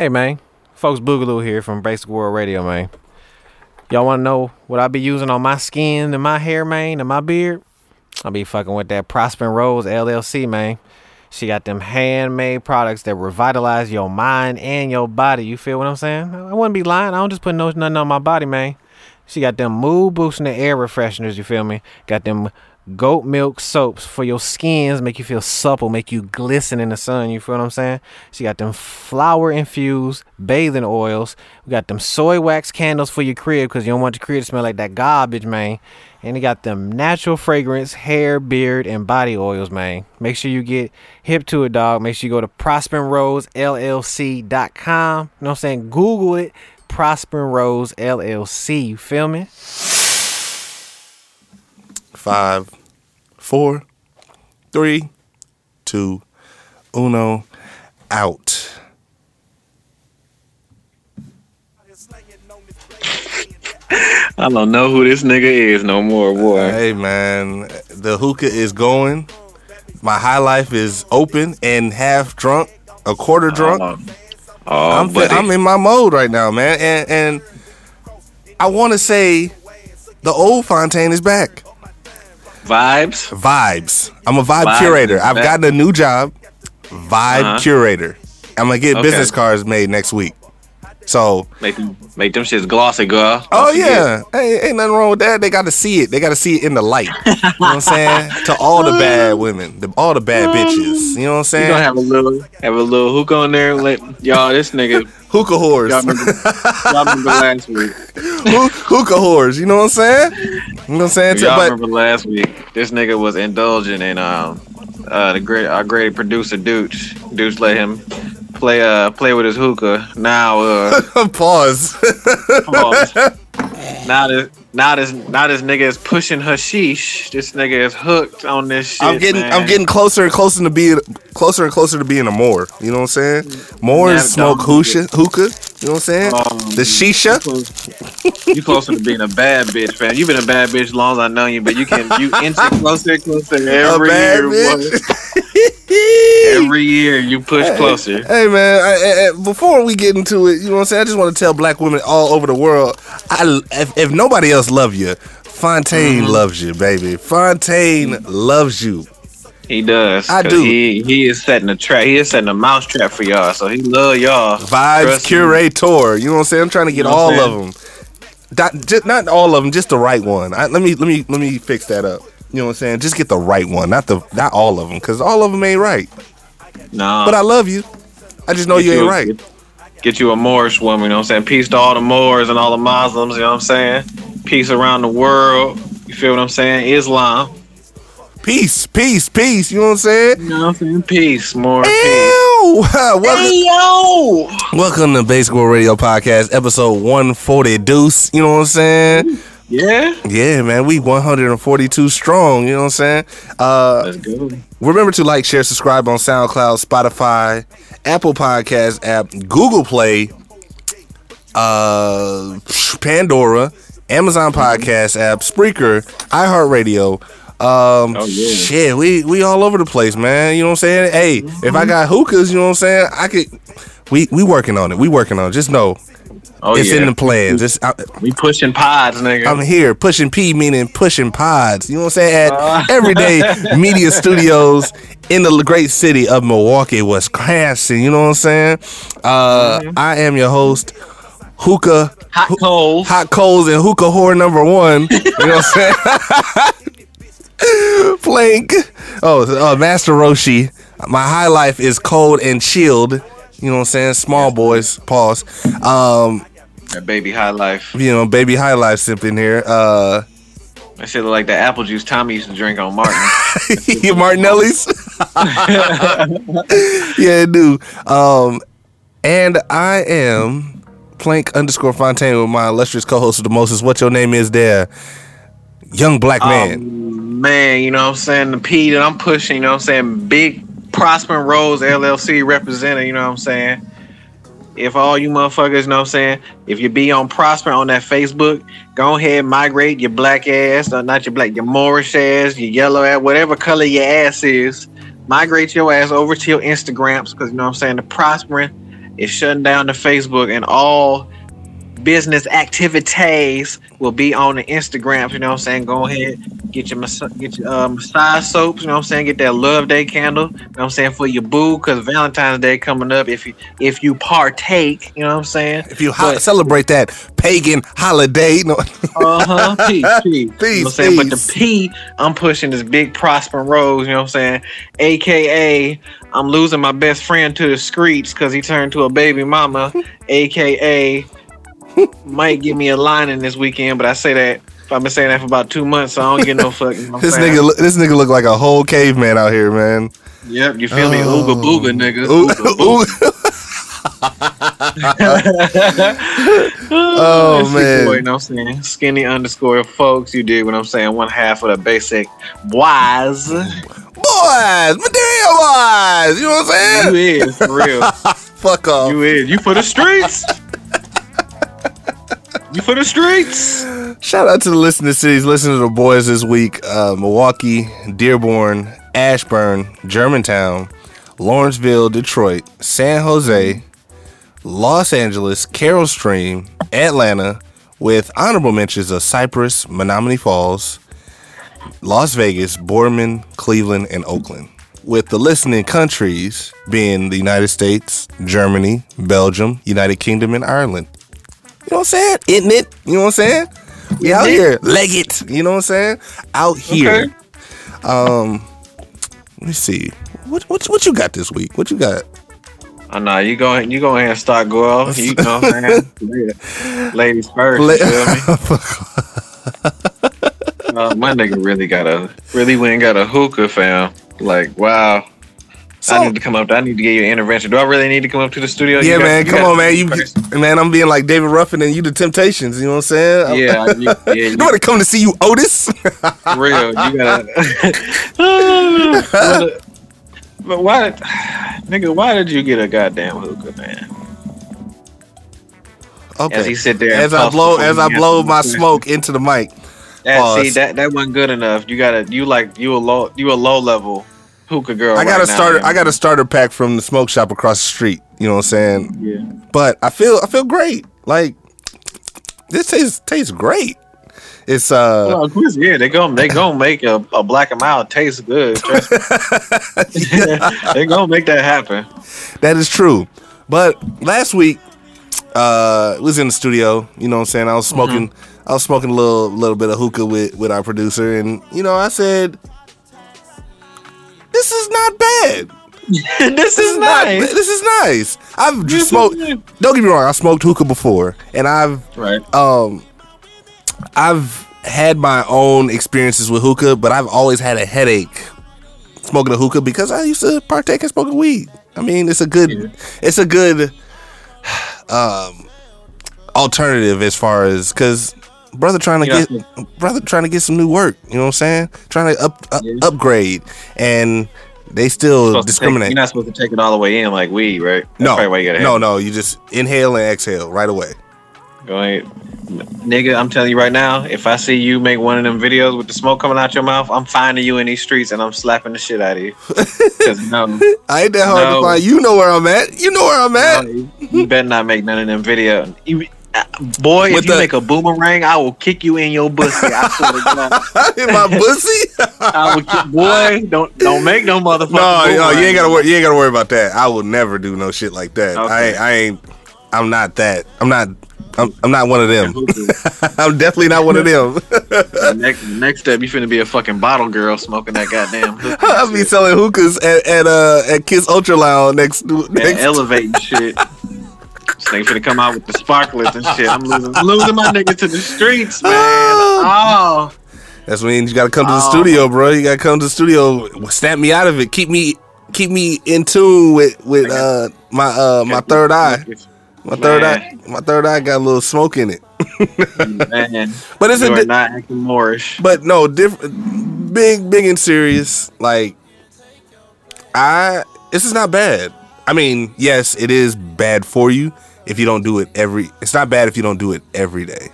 Hey man, folks Boogaloo here from Basic World Radio, man. Y'all wanna know what I be using on my skin and my hair, man, and my beard? I be fucking with that Prosper Rose LLC, man. She got them handmade products that revitalize your mind and your body. You feel what I'm saying? I wouldn't be lying. I don't just put no nothing on my body, man. She got them mood boosting the air refresheners. You feel me? Got them goat milk soaps for your skins, make you feel supple, make you glisten in the sun. You feel what I'm saying? She got them flower infused bathing oils. We got them soy wax candles for your crib because you don't want your crib to smell like that garbage, man. And they got them natural fragrance, hair, beard, and body oils, man. Make sure you get hip to it, dog. Make sure you go to prosperroseLLC.com. You know what I'm saying? Google it. Prosper Rose LLC. You feel me? Five, four, three, two, uno, out. I don't know who this nigga is no more, boy. Hey man, the hookah is going. My high life is open and half drunk, a quarter oh, drunk. Oh, oh I'm buddy. I'm in my mode right now, man, and and I want to say the old Fontaine is back. Vibes. Vibes. I'm a vibe Vibes curator. I've gotten a new job. Vibe Uh-huh. curator. I'm gonna get Okay. business cards made next week. So, Make them, make them shits glossy, girl. oh yeah, hey, ain't nothing wrong with that. They got to see it. They got to see it in the light. You know what I'm saying? To all the bad women, the, all the bad bitches. You know what I'm You saying? gonna have a little, have a little hook on there. Let y'all, this nigga. Hookah whores. Y'all remember, y'all remember last week? Hook- hookah whores. You know what I'm saying? You know what I'm saying? Y'all But remember last week? This nigga was indulging in um, uh, the great, our great producer Dooch. Dooch let him play, uh, play with his hookah. Now, uh, pause. pause. now this, now this, now this nigga is pushing hashish. This nigga is hooked on this shit. I'm getting man. I'm getting closer and closer to being closer and closer to being a Moor. You know what I'm saying? Moors Never smoke hookah, hookah. You know what I'm saying? Um, the shisha. you closer to being a bad bitch, fam. You've been a bad bitch as long as I know you, but you can you inch closer and closer every bad year. bitch. Every year you push closer. Hey man, I, I- before we get into it, you know what I'm saying? I just want to tell black women all over the world, I, if, if nobody else loves you, Fontaine Mm-hmm. loves you, baby. Fontaine loves you. He does. I do. He he is setting a trap. He is setting a mouse trap for y'all. So he love y'all. Vibes Trust me. curator. You know what I'm saying? I'm trying to get You know all of them. Not, just, not all of them, just the right one. I, let me let me let me fix that up. You know what I'm saying? Just get the right one, not the not all of them, because all of them ain't right. No. But I love you. I just know you ain't a- right. Get, get you a Moorish woman. You know what I'm saying? Peace to all the Moors and all the Muslims. You know what I'm saying? Peace around the world. You feel what I'm saying? Islam. Peace, peace, peace. You know what I'm saying? You know what I'm saying? Peace. More peace. Ew. welcome, yo. welcome to Basic World Radio Podcast, episode 140 Deuce. You know what I'm saying? Yeah. Yeah, man, we 142 strong. You know what I'm saying? Uh, Let's go. Remember to like, share, subscribe on SoundCloud, Spotify, Apple Podcast app, Google Play, uh, Pandora, Amazon Podcast app, Spreaker, iHeartRadio. Um, Oh, yeah. shit, we we all over the place, man. You know what I'm saying? Hey, if I got hookahs, you know what I'm saying? I could. We we working on it. We working on it. Just know Oh it's yeah. in the plans. It's, I, we pushing pods, nigga. I'm here pushing P, meaning pushing pods. You know what I'm saying? At Uh. Everyday Media Studios in the great city of Milwaukee, Wisconsin. You know what I'm saying? Uh, I am your host, Hookah, Hot coals. Hot Coals, and Hookah Whore number one. You know what I'm saying? Plank. Oh, uh, Master Roshi. My high life is cold and chilled. You know what I'm saying? Small boys. Pause. Um, That baby high life. you know, baby high life sipping here. Uh, shit look like the apple juice Tommy used to drink on Martin. Martinelli's. yeah, it do. Um, and I am Plank underscore Fontaine with my illustrious co-host of the Moses. What your name is there? Young black man. Um, man, you know what I'm saying? The P that I'm pushing, you know what I'm saying? Big Prosper Rose LLC representative, you know what I'm saying? If all you motherfuckers, you know what I'm saying? If you be on Prosper on that Facebook, go ahead, migrate your black ass, uh, not your black, your Moorish ass, your yellow ass, whatever color your ass is. Migrate your ass over to your Instagrams because, you know what I'm saying? The Prospering is shutting down the Facebook and all business activities will be on the Instagrams. You know what I'm saying? Go ahead, get your mas- get your uh, massage soaps. You know what I'm saying? Get that Love Day candle. You know what I'm saying for your boo because Valentine's Day coming up. If you if you partake, you know what I'm saying? If you ho- But- celebrate that pagan holiday, no, Uh huh. Peace, peace. Peace, You know saying? But the. P, I'm pushing this big Prosper Rose. You know what I'm saying? AKA, I'm losing my best friend to the streets because he turned to a baby mama. AKA, might give me a line in this weekend, but I say that. I've been saying that for about two months, so I don't get no fuck. You know what I'm this nigga, look- this nigga look like a whole caveman out here, man. Yep, you feel me? Oh. Ooga booga, nigga. Ooga booga. Oh, It's man. boy, you know what I'm saying? Skinny underscore folks. You did what I'm saying. One half of the basic wise. boys, material boys. You know what I'm saying? You is for real. Fuck off. You is. You for the streets. You for the streets. Shout out to the listening cities, listening to the boys this week: uh, Milwaukee, Dearborn, Ashburn, Germantown, Lawrenceville, Detroit, San Jose, Los Angeles, Carol Stream, Atlanta, with honorable mentions of Cypress, Menomonee Falls, Las Vegas, Boardman, Cleveland, and Oakland. With the listening countries being the United States, Germany, Belgium, United Kingdom, and Ireland. You know what I'm saying? Isn't it? You know what I'm saying? We out here. Leg it. You know what I'm saying? Out here. Okay. Um let me see. What what what you got this week? What you got? Oh no, you go ahead, you go ahead and start go off. You know what I'm saying? Ladies first, La- you feel me? Uh, my nigga really got a really went and got a hookah fam. Like, wow. So- I need to come up. I need to get you an intervention. Do I really need to come up to the studio? Yeah, got- man. Come on, man. You man, I'm being like David Ruffin and you the Temptations, you know what I'm saying? Yeah, you, yeah, you, Nobody come to see you, Otis. for real. You gotta. but, why, nigga? Why did you get a goddamn hookah, man? okay. As he sit there, As I blow as I blow my smoke into the mic. That, see that that wasn't good enough. You gotta you like you a low you a low level hookah girl. I got right a starter. I got a starter pack from the smoke shop across the street. You know what I'm saying? Yeah. But I feel I feel great. Like this tastes tastes great. It's uh Well, of course, yeah, they gonna they gonna make a, a black and mild taste good. They gonna make that happen. that is true. But last week uh was in the studio, you know what I'm saying? I was smoking I was smoking a little little bit of hookah with with our producer and you know, I said this is not bad. this is Not- nice. this is nice. I've This just is smoked. Don't get me wrong, I smoked hookah before and I've Right. um I've had my own experiences with hookah, but I've always had a headache smoking a hookah because I used to partake in smoking weed. I mean, it's a good Yeah. it's a good um alternative as far as cuz brother trying to Yeah. get brother trying to get some new work, you know what I'm saying? Trying to up, up Yeah. upgrade and they still Supposed to take- discriminate. you're not supposed to take it all the way in like weed, right? That's no, you no, no. You just inhale and exhale right away. Go ahead. Nigga, I'm telling you right now, if I see you make one of them videos with the smoke coming out your mouth, I'm finding you in these streets and I'm slapping the shit out of you. No, I ain't that hard No. to find. You know where I'm at. You know where I'm at. no, you better not make none of them videos. Boy, With if you the- make a boomerang, I will kick you in your pussy. I swear to God. in my pussy. I will kick, boy, don't don't make no motherfucker. no, no, you ain't gotta worry. You ain't gotta worry about that. I will never do no shit like that. I, Okay. ain't, I ain't. I'm not that. I'm not. I'm, I'm not one of them. I'm definitely not one of them. next, next step, you finna be a fucking bottle girl smoking that goddamn. I'll be selling hookahs at, at uh at Kiss Ultra Lounge next and next. elevating shit. This nigga finna come out with the sparklers and shit. I'm losing, losing my nigga to the streets, man. Oh, That's when you gotta come to the Oh. studio, bro. You gotta come to the studio. Snap me out of it. Keep me keep me in tune with with uh my uh my third eye. My third Man. eye, my third eye got a little smoke in it. man. But it's you a, di- not acting Moorish. but no, different, big, big and serious. Like, I, this is not bad. I mean, yes, it is bad for you if you don't do it every. It's not bad if you don't do it every day.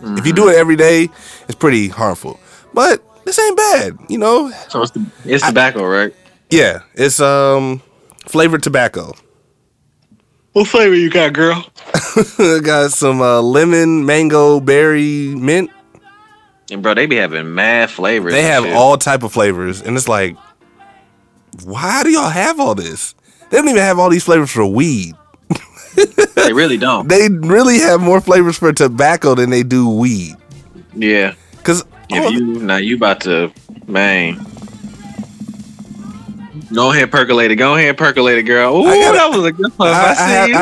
If you do it every day, it's pretty harmful. But this ain't bad, you know. So it's the, it's tobacco, right? Yeah, it's um flavored tobacco. What flavor you got, girl? got some uh, lemon, mango, berry, mint. And bro, they be having mad flavors. They have shit. all type of flavors, and it's like, why do y'all have all this? They don't even have all these flavors for weed. They really don't. They really have more flavors for tobacco than they do weed. Yeah. Cause If oh, you now you about to man. Go ahead, percolate it. Go ahead, percolate it, girl. Ooh, gotta- that was a good one. I, I, I, see you.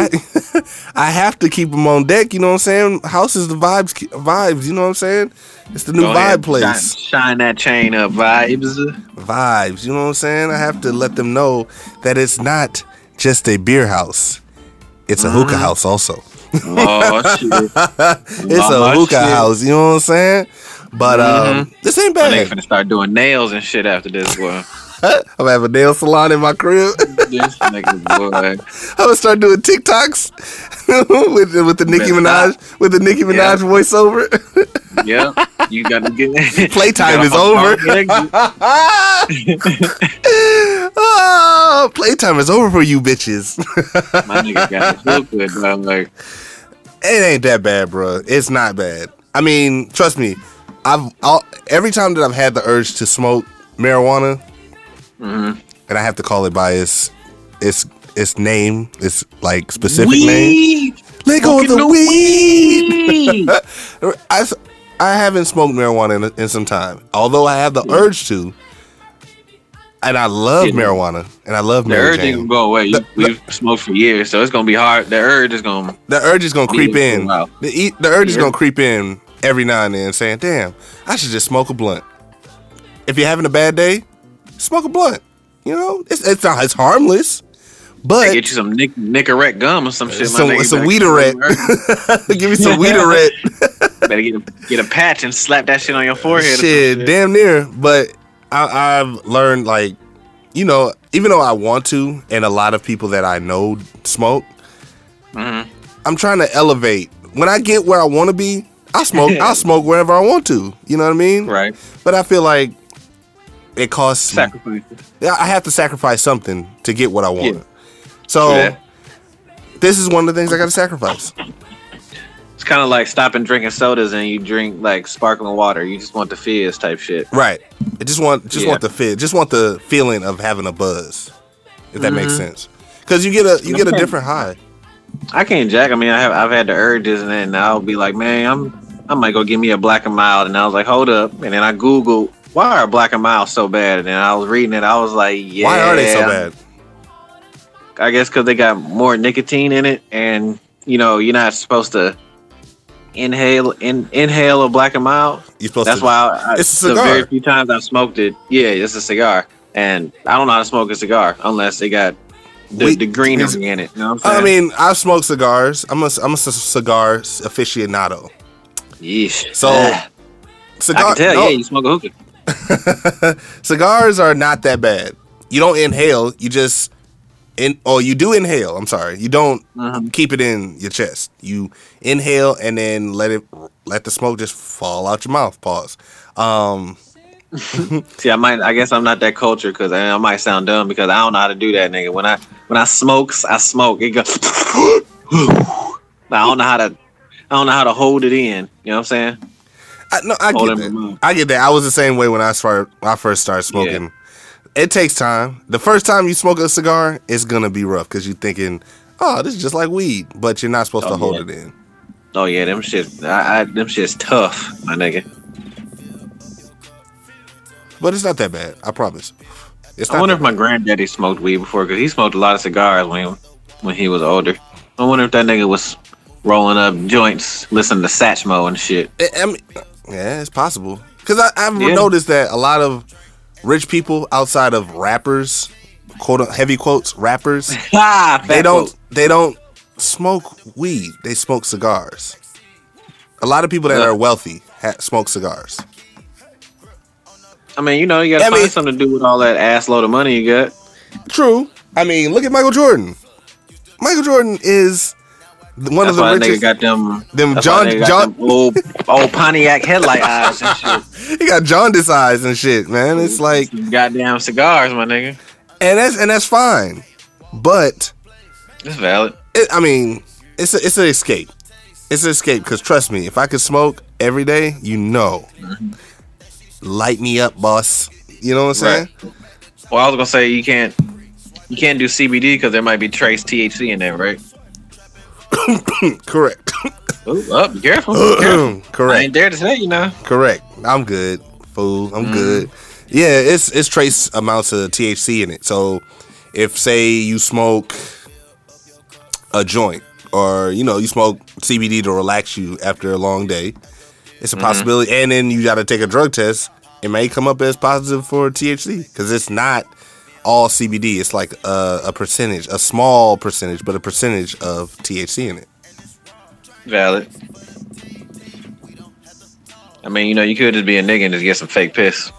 have, I, have to keep them on deck. You know what I'm saying? House is the vibes, vibes. You know what I'm saying? It's the new Go ahead, vibe place. Shine, shine that chain up, vibes. Vibes. You know what I'm saying? I have to let them know that it's not just a beer house. It's a Mm-hmm. hookah house also. Oh shit! It's a hookah shit. house. You know what I'm saying? But um, this ain't My nigga bad. finna start doing nails and shit after this one. I'm gonna have a nail salon in my crib. this nigga boy. I'm gonna start doing TikToks with with the Nicki Minaj with the Nicki Minaj Yeah. voiceover. Yep, you gotta get Playtime is over. oh, playtime is over for you bitches. My nigga got it feel good. Bro. I'm like, it ain't that bad, bro. It's not bad. I mean, trust me. I've I'll, every time that I've had the urge to smoke marijuana, Mm-hmm. and I have to call it by its its its name, its like specific name. weed. Let go of the weed. weed. I, I haven't smoked marijuana in, in some time, although I have the urge to. And I love Yeah. marijuana, and I love The Mary urge Jane. gonna go away. The- we've smoked for years, so it's gonna be hard. The urge is gonna. The urge is gonna creep there for a in. The, the urge is gonna creep in every now and then, saying, "Damn, I should just smoke a blunt." If you're having a bad day, smoke a blunt. You know, it's it's not it's harmless, but Get you some Nick Nicorette gum or some shit. some some weederette. Give me some weederette. Better get a, get a patch and slap that shit on your forehead. or some shit, damn near. But I, I've learned like, you know, even though I want to, and a lot of people that I know smoke, Mhm. I'm trying to elevate. When I get where I want to be, I smoke. I'll smoke wherever I want to. You know what I mean? Right. But I feel like it costs. Sacrifice. Yeah, I have to sacrifice something to get what I want. Yeah. So Yeah. this is one of the things I got to sacrifice. It's kind of like stopping drinking sodas and you drink like sparkling water. You just want the fizz type shit. Right. I just want just Yeah. want the fizz. Just want the feeling of having a buzz. If that makes Mhm. sense. Cuz you get a you get a different high. I can't jack. I mean, I have I've had the urges, and then I'll be like, man, I'm I might go give me a black and mild, and I was like, hold up, and then I googled why are black and mild so bad, and I was reading it, I was like, yeah, Why are they so bad? I guess because they got more nicotine in it, and you know, you're not supposed to inhale in, inhale a black and mild. You're supposed That's to why I, I, It's a the very few times I've smoked it, yeah, it's a cigar, and I don't know how to smoke a cigar unless they got the, Wait, the greenery is- in it. You know I mean, I've smoked cigars. I'm a I'm a cigar aficionado. Yeesh. So, Ah, I Cigar can tell. no, Yeah, you smoke a hookah. cigars are not that bad. You don't inhale, you just in oh, you do inhale. I'm sorry. You don't Mhm. keep it in your chest. You inhale and then let it let the smoke just fall out your mouth. Pause. Um See, I might. I guess I'm not that culture because I, I might sound dumb because I don't know how to do that, nigga. When I when I smokes, I smoke. It goes. I don't know how to. I don't know how to hold it in. You know what I'm saying? I, no, I get it in my that. I get that. I was the same way when I started. When I first started smoking. It takes time. The first time you smoke a cigar, it's gonna be rough because you're thinking, "Oh, this is just like weed," but you're not supposed Oh, to hold yeah. it in. Oh yeah, them shit. I, I them shit's tough, my nigga. But it's not that bad. I promise. It's I wonder if my granddaddy smoked weed before because he smoked a lot of cigars when he, when he was older. I wonder if that nigga was rolling up joints, listening to Satchmo and shit. I mean, yeah, it's possible. Because I've Yeah. noticed that a lot of rich people outside of rappers, quote heavy quotes, rappers, they don't they don't smoke weed. They smoke cigars. A lot of people that Yeah. are wealthy ha- smoke cigars. I mean, you know, you gotta I find mean- something to do with all that ass load of money you got. True. I mean, look at Michael Jordan. Michael Jordan is one That's of the why that nigga richest. got them. them John John them old old Pontiac headlight eyes and shit. he got jaundice eyes and shit, man. It's like Some goddamn cigars, my nigga. and that's and that's fine. But It's valid. it, I mean, it's a, it's an escape. It's an escape because trust me, if I could smoke every day, you know, mm-hmm. light me up, boss. You know what I'm saying? Right. Well, I was gonna say you can't you can't do CBD because there might be trace THC in there, right? Correct. Ooh, up, be careful. be careful. I Correct. ain't there to tell you now. Correct. I'm good, fool. I'm mm. good. Yeah, it's it's trace amounts of THC in it. So if say you smoke a joint or you know you smoke CBD to relax you after a long day, it's a mm-hmm. possibility. And then you got to take a drug test. It may come up as positive for THC because it's not all CBD. It's like a, a percentage, a small percentage, but a percentage of THC in it. Valid. I mean, you know, you could just be a nigga and just get some fake piss.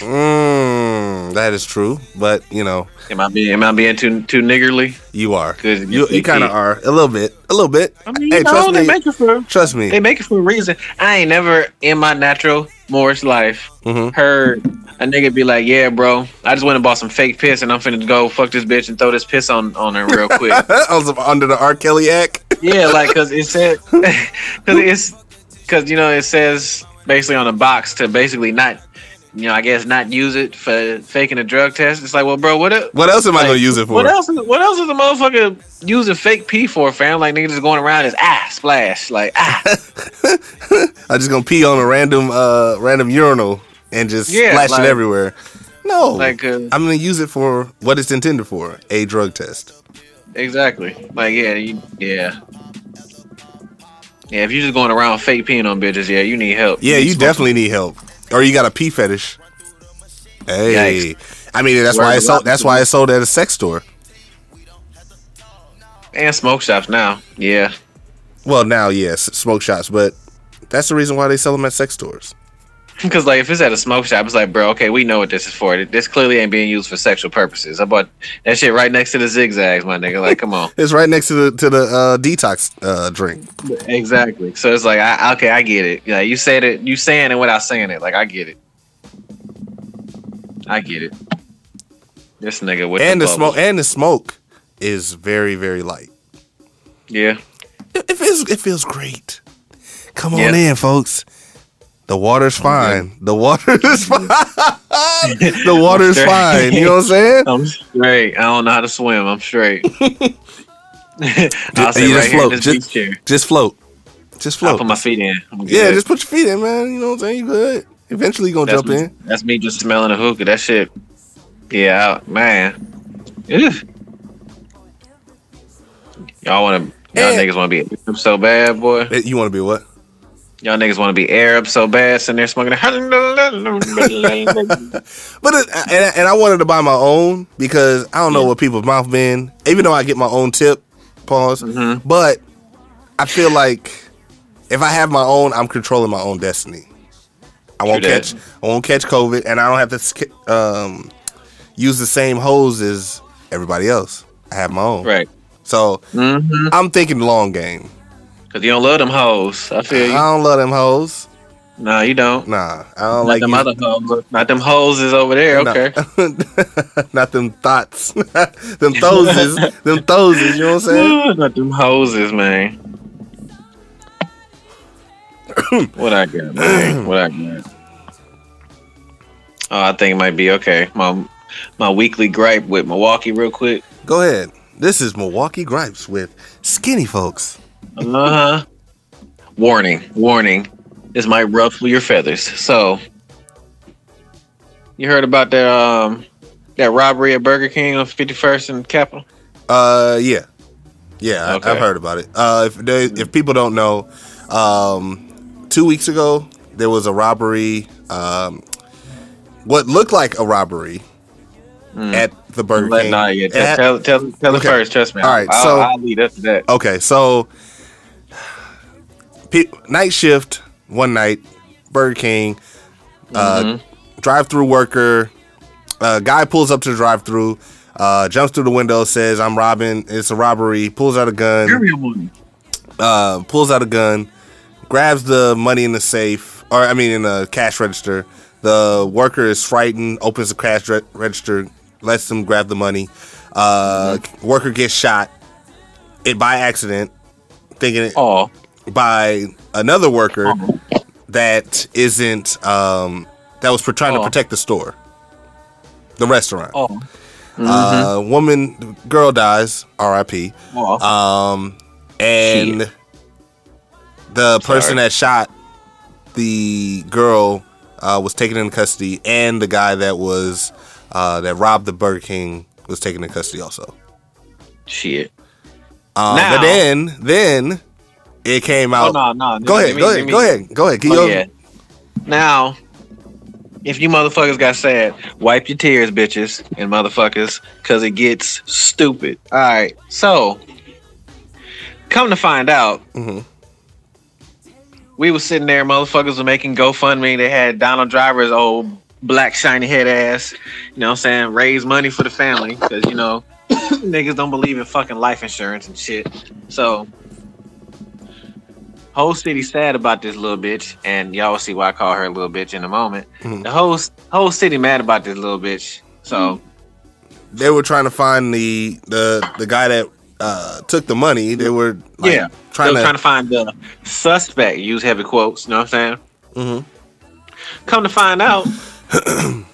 Mm, that is true, but you know Am I being am I being too too niggerly? you are. You you kind of are a little bit, a little bit. I mean, hey, you know, trust they me. make it for Trust me. they make it for a reason. I ain't never in my natural Morris life Mhm. heard a nigga be like, "Yeah, bro, I just went and bought some fake piss, and I'm finna go fuck this bitch and throw this piss on on her real quick." I was under the R. Kelly act. yeah, like because it said because it's because you know it says basically on the box to basically not. You know, I guess not use it for faking a drug test. It's like, well, bro, what? What else am I gonna use it for? What else? Is, what else is the motherfucker using fake pee for, fam? Like niggas just going around as ah splash, like ah. I just gonna pee on a random uh random urinal and just Yeah, splash like- it everywhere. No, Like, uh, I'm gonna use it for what it's intended for, a drug test. Exactly. Like yeah, you, yeah. Yeah, if you're just going around fake peeing on bitches, yeah, you need help. Yeah, need you definitely need help, or you got a pee fetish. Hey, I mean that's why Where's it's sold. That's why it's sold at a sex store. and smoke shops now. Yeah, Well, now yes, smoke shops, but that's the reason why they sell them at sex stores. because like if it's at a smoke shop, it's like, bro, okay, we know what this is for. This clearly ain't being used for sexual purposes. I bought that shit right next to the zigzags, my nigga. Like, come on. It's right next to the to the uh, detox uh, drink. exactly. So it's like, I, okay, I get it. Yeah, you said it. You saying it without saying it. Like, I get it. I get it. This nigga with and the, the smoke and the smoke is very very light. Yeah. It, it feels it feels great. Come on Yeah. in, folks. The water's fine. The water is fine. the water's fine. You know what I'm saying? I'm straight. I don't know how to swim. I'm straight. I'll Just- sit right just here in float. this Just- beach chair. Just float. Just I'll float. put my feet in. Yeah, just put your feet in, man. You know what I'm saying? You good. Eventually you gonna that's jump me, in. That's me just smelling a hookah. That shit. Yeah, I- man. Ugh. Y'all want to? Y'all And- niggas want to be so bad, boy. Eh, You wanna be what? Y'all niggas want to be Arab so bad, sitting there smoking. But it, and, and I wanted to buy my own because I don't know what people's mouth been. Even though I get my own tip, pause. Mhm. But I feel like if I have my own, I'm controlling my own destiny. I won't catch. I won't catch COVID, and I don't have to um, use the same hose as everybody else. I have my own, right. so Mm-hmm. I'm thinking long game. Cause you don't love them hoes. I feel you. I don't love them hoes. No, you don't. Nah, I don't Not like them you- other hoes. Not them hoes is over there. No. Okay. Not them thoughts. them thoses. them thoses, you know what I'm saying? Not them hoses, man. what I got, man? What I got? Oh, I think it might be okay. My my weekly gripe with Milwaukee, real quick. Go ahead. This is Milwaukee Gripes with Skinny Folks. Uh huh. Warning, warning. This might ruffle your feathers. So, you heard about that um that robbery at Burger King on 51st and Capitol? Uh, yeah. Yeah, I, Okay. I've heard about it. Uh, if they, if people don't know, um, two weeks ago there was a robbery. Um, what looked like a robbery at the Burger. King. nah, yeah, It tell, tell, tell, it first. Trust me. All right, I'll, so- I'll lead up to that. Okay, so pe- night shift one night, Burger King, uh, Mhm. drive-through worker, uh, guy pulls up to the drive-through, uh, jumps through the window, says, "I'm robbing. It's a robbery." Pulls out a gun, one. uh, pulls out a gun, grabs the money in the safe, or I mean in the cash register. The worker is frightened, opens the cash re- register, lets them grab the money. Uh, Worker gets shot. it by accident, thinking it Oh, by another worker Oh. that isn't um that was for trying to Oh. protect the store, the restaurant. oh, Uh, woman, girl dies. R.I.P. oh. Um, and Shit. the person Sorry. that shot the girl uh, was taken into custody, and the guy that was uh, that robbed the Burger King was taken into custody also. Shit. Um, Now- but then, then it came Oh out. no, no. Go ahead, me- go ahead, go ahead, go ahead. Get Oh, your- yeah. Now, if you motherfuckers got sad, wipe your tears, bitches and motherfuckers, because it gets stupid. All right. So, come to find out, Mhm. we was sitting there, motherfuckers were making GoFundMe. They had Donald Driver's old black shiny head ass, you know what I'm saying, raise money for the family, because, you know, niggas don't believe in fucking life insurance and shit. So, whole city sad about this little bitch, and y'all will see why I call her a little bitch in a moment. Mhm. The whole whole city mad about this little bitch. So They were trying to find the the the guy that uh, took the money. They were like, yeah, trying to. trying to find the suspect. Use heavy quotes. You know what I'm saying? Mm-hmm. Come to find out, the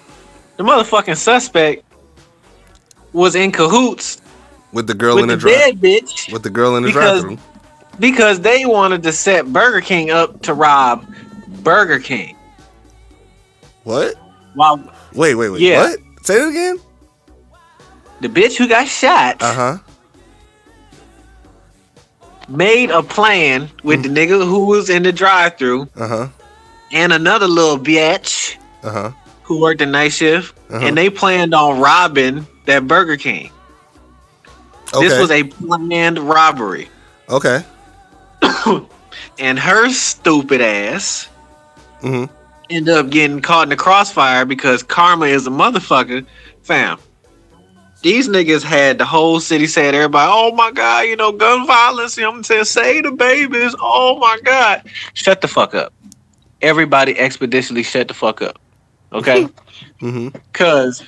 motherfucking suspect was in cahoots with the girl with in the the drive dead bitch with the girl in the Because- drive-through. Because they wanted to set Burger King up to rob Burger King. What? While Wait, wait, wait. Yeah. What? Say it again. the bitch who got shot Uh huh. made a plan with the nigga who was in the drive-through Uh huh. and another little bitch Uh huh. who worked the night shift, Uh-huh. and they planned on robbing that Burger King. Okay. This was a planned robbery, okay. and her stupid ass Mhm. ended up getting caught in the crossfire because karma is a motherfucker. Fam, these niggas had the whole city saying, everybody, oh my god, you know, gun violence. You know what I'm saying? Say the babies. Oh my god, shut the fuck up. Everybody expeditiously shut the fuck up. Okay. Mhm. Cause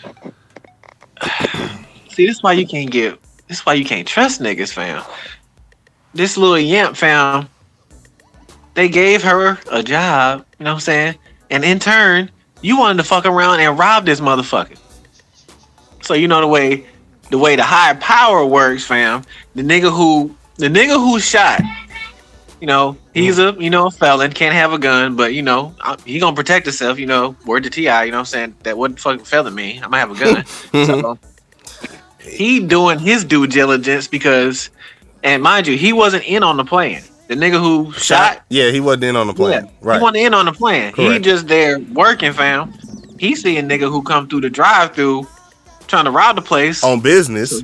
see, this is why you can't get. This is why you can't trust niggas, fam. This little yamp, fam. They gave her a job. You know what I'm saying? And in turn, you wanted to fuck around and rob this motherfucker. So you know the way, the way the higher power works, fam. The nigga who, the nigga who shot. You know, he's a you know a felon, can't have a gun, but you know he gonna protect himself. You know, word to Ti. You know what I'm saying? That wouldn't fucking felon me. I'm gonna have a gun. so he doing his due diligence because, and mind you, he wasn't in on the plan. The nigga who shot, Yeah, he wasn't in on the plan. yeah, Right. he wasn't in on the plan. He just there working, fam. He see a nigga who come through the drive-through trying to rob the place. on business.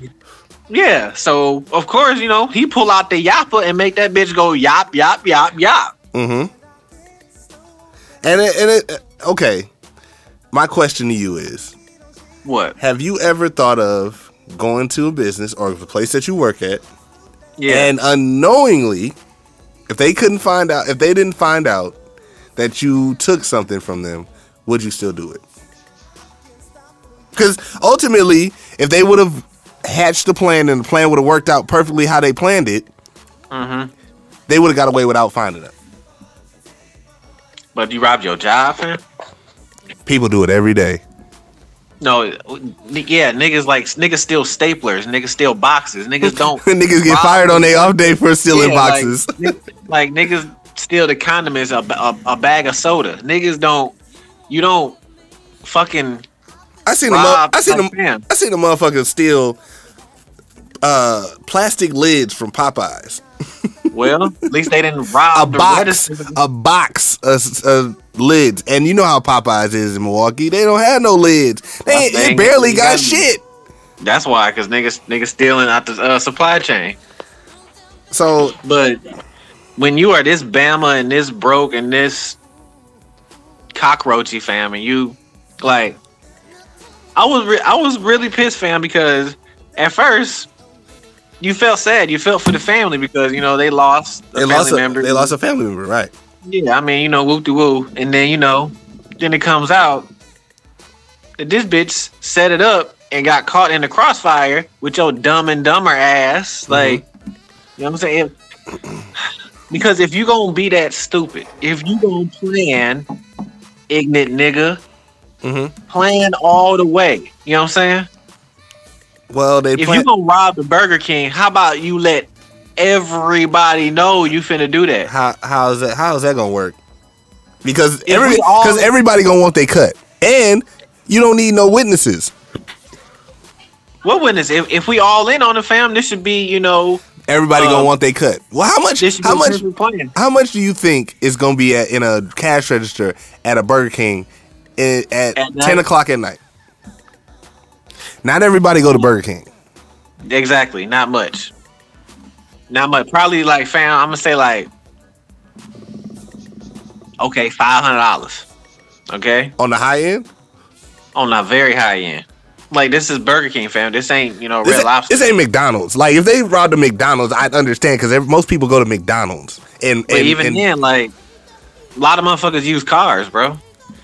Yeah, so of course, you know, he pull out the yapper and make that bitch go yop, yop, yop, yop. Mm-hmm. And it, and it, okay. My question to you is: What? Have you ever thought of going to a business or the place that you work at, Yeah. and unknowingly, if they couldn't find out, if they didn't find out that you took something from them, would you still do it? Because ultimately, if they would have hatched the plan and the plan would have worked out perfectly how they planned it, mm-hmm. they would have got away without finding it. But you robbed your job, fam? People do it every day. No, yeah, niggas like niggas steal staplers, niggas steal boxes, niggas don't Niggas get fired on their off day for stealing Yeah, like, boxes. ni- Like, niggas steal the condiments, a, a, a bag of soda. Niggas don't, you don't fucking I seen a rob. mo- I seen like, a, fam. I seen a motherfucker steal uh plastic lids from Popeyes. Well, at least they didn't A rob the box, a box of, of lids, and you know how Popeyes is in Milwaukee. They don't have no lids. They, they barely got gotta- shit. That's why, cause niggas niggas stealing out the uh, supply chain. So But when you are this Bama and this broke and this cockroachy fam, and you like, I was re- I was really pissed, fam, because at first you felt sad, you felt for the family because you know they lost a they family lost a, member. they lost a family member, right? Yeah, I mean, you know, whoop de woo. And then, you know, then it comes out that this bitch set it up and got caught in the crossfire with your dumb and dumber ass. Mm-hmm. Like, You know what I'm saying? because if you gonna be that stupid, if you gonna plan, ignorant nigga, Mhm. plan all the way. You know what I'm saying? Well, they If plan- you gonna rob the Burger King, how about you let everybody know you finna do that? how how is that how is that gonna work? Because If every because everybody gonna want they cut, and you don't need no witnesses. What witness? If, if we all in on the fam, this should be, you know, Everybody gonna um, want they cut. Well, how much? How much? a perfect plan. How much do you think is gonna be at, in a cash register at a Burger King i- at, At ten o'clock at night? Not everybody go to Burger King. Exactly, not much. Not much. Probably like fam, I'm gonna say like okay, five hundred dollars. Okay? On the high end, On the very high end. Like this is Burger King fam. This ain't, you know, this, real ain't- lobster. this ain't McDonald's. Like if they robbed the McDonald's, I'd understand because most people go to McDonald's. And, but and even and then, like a lot of motherfuckers use cars, bro.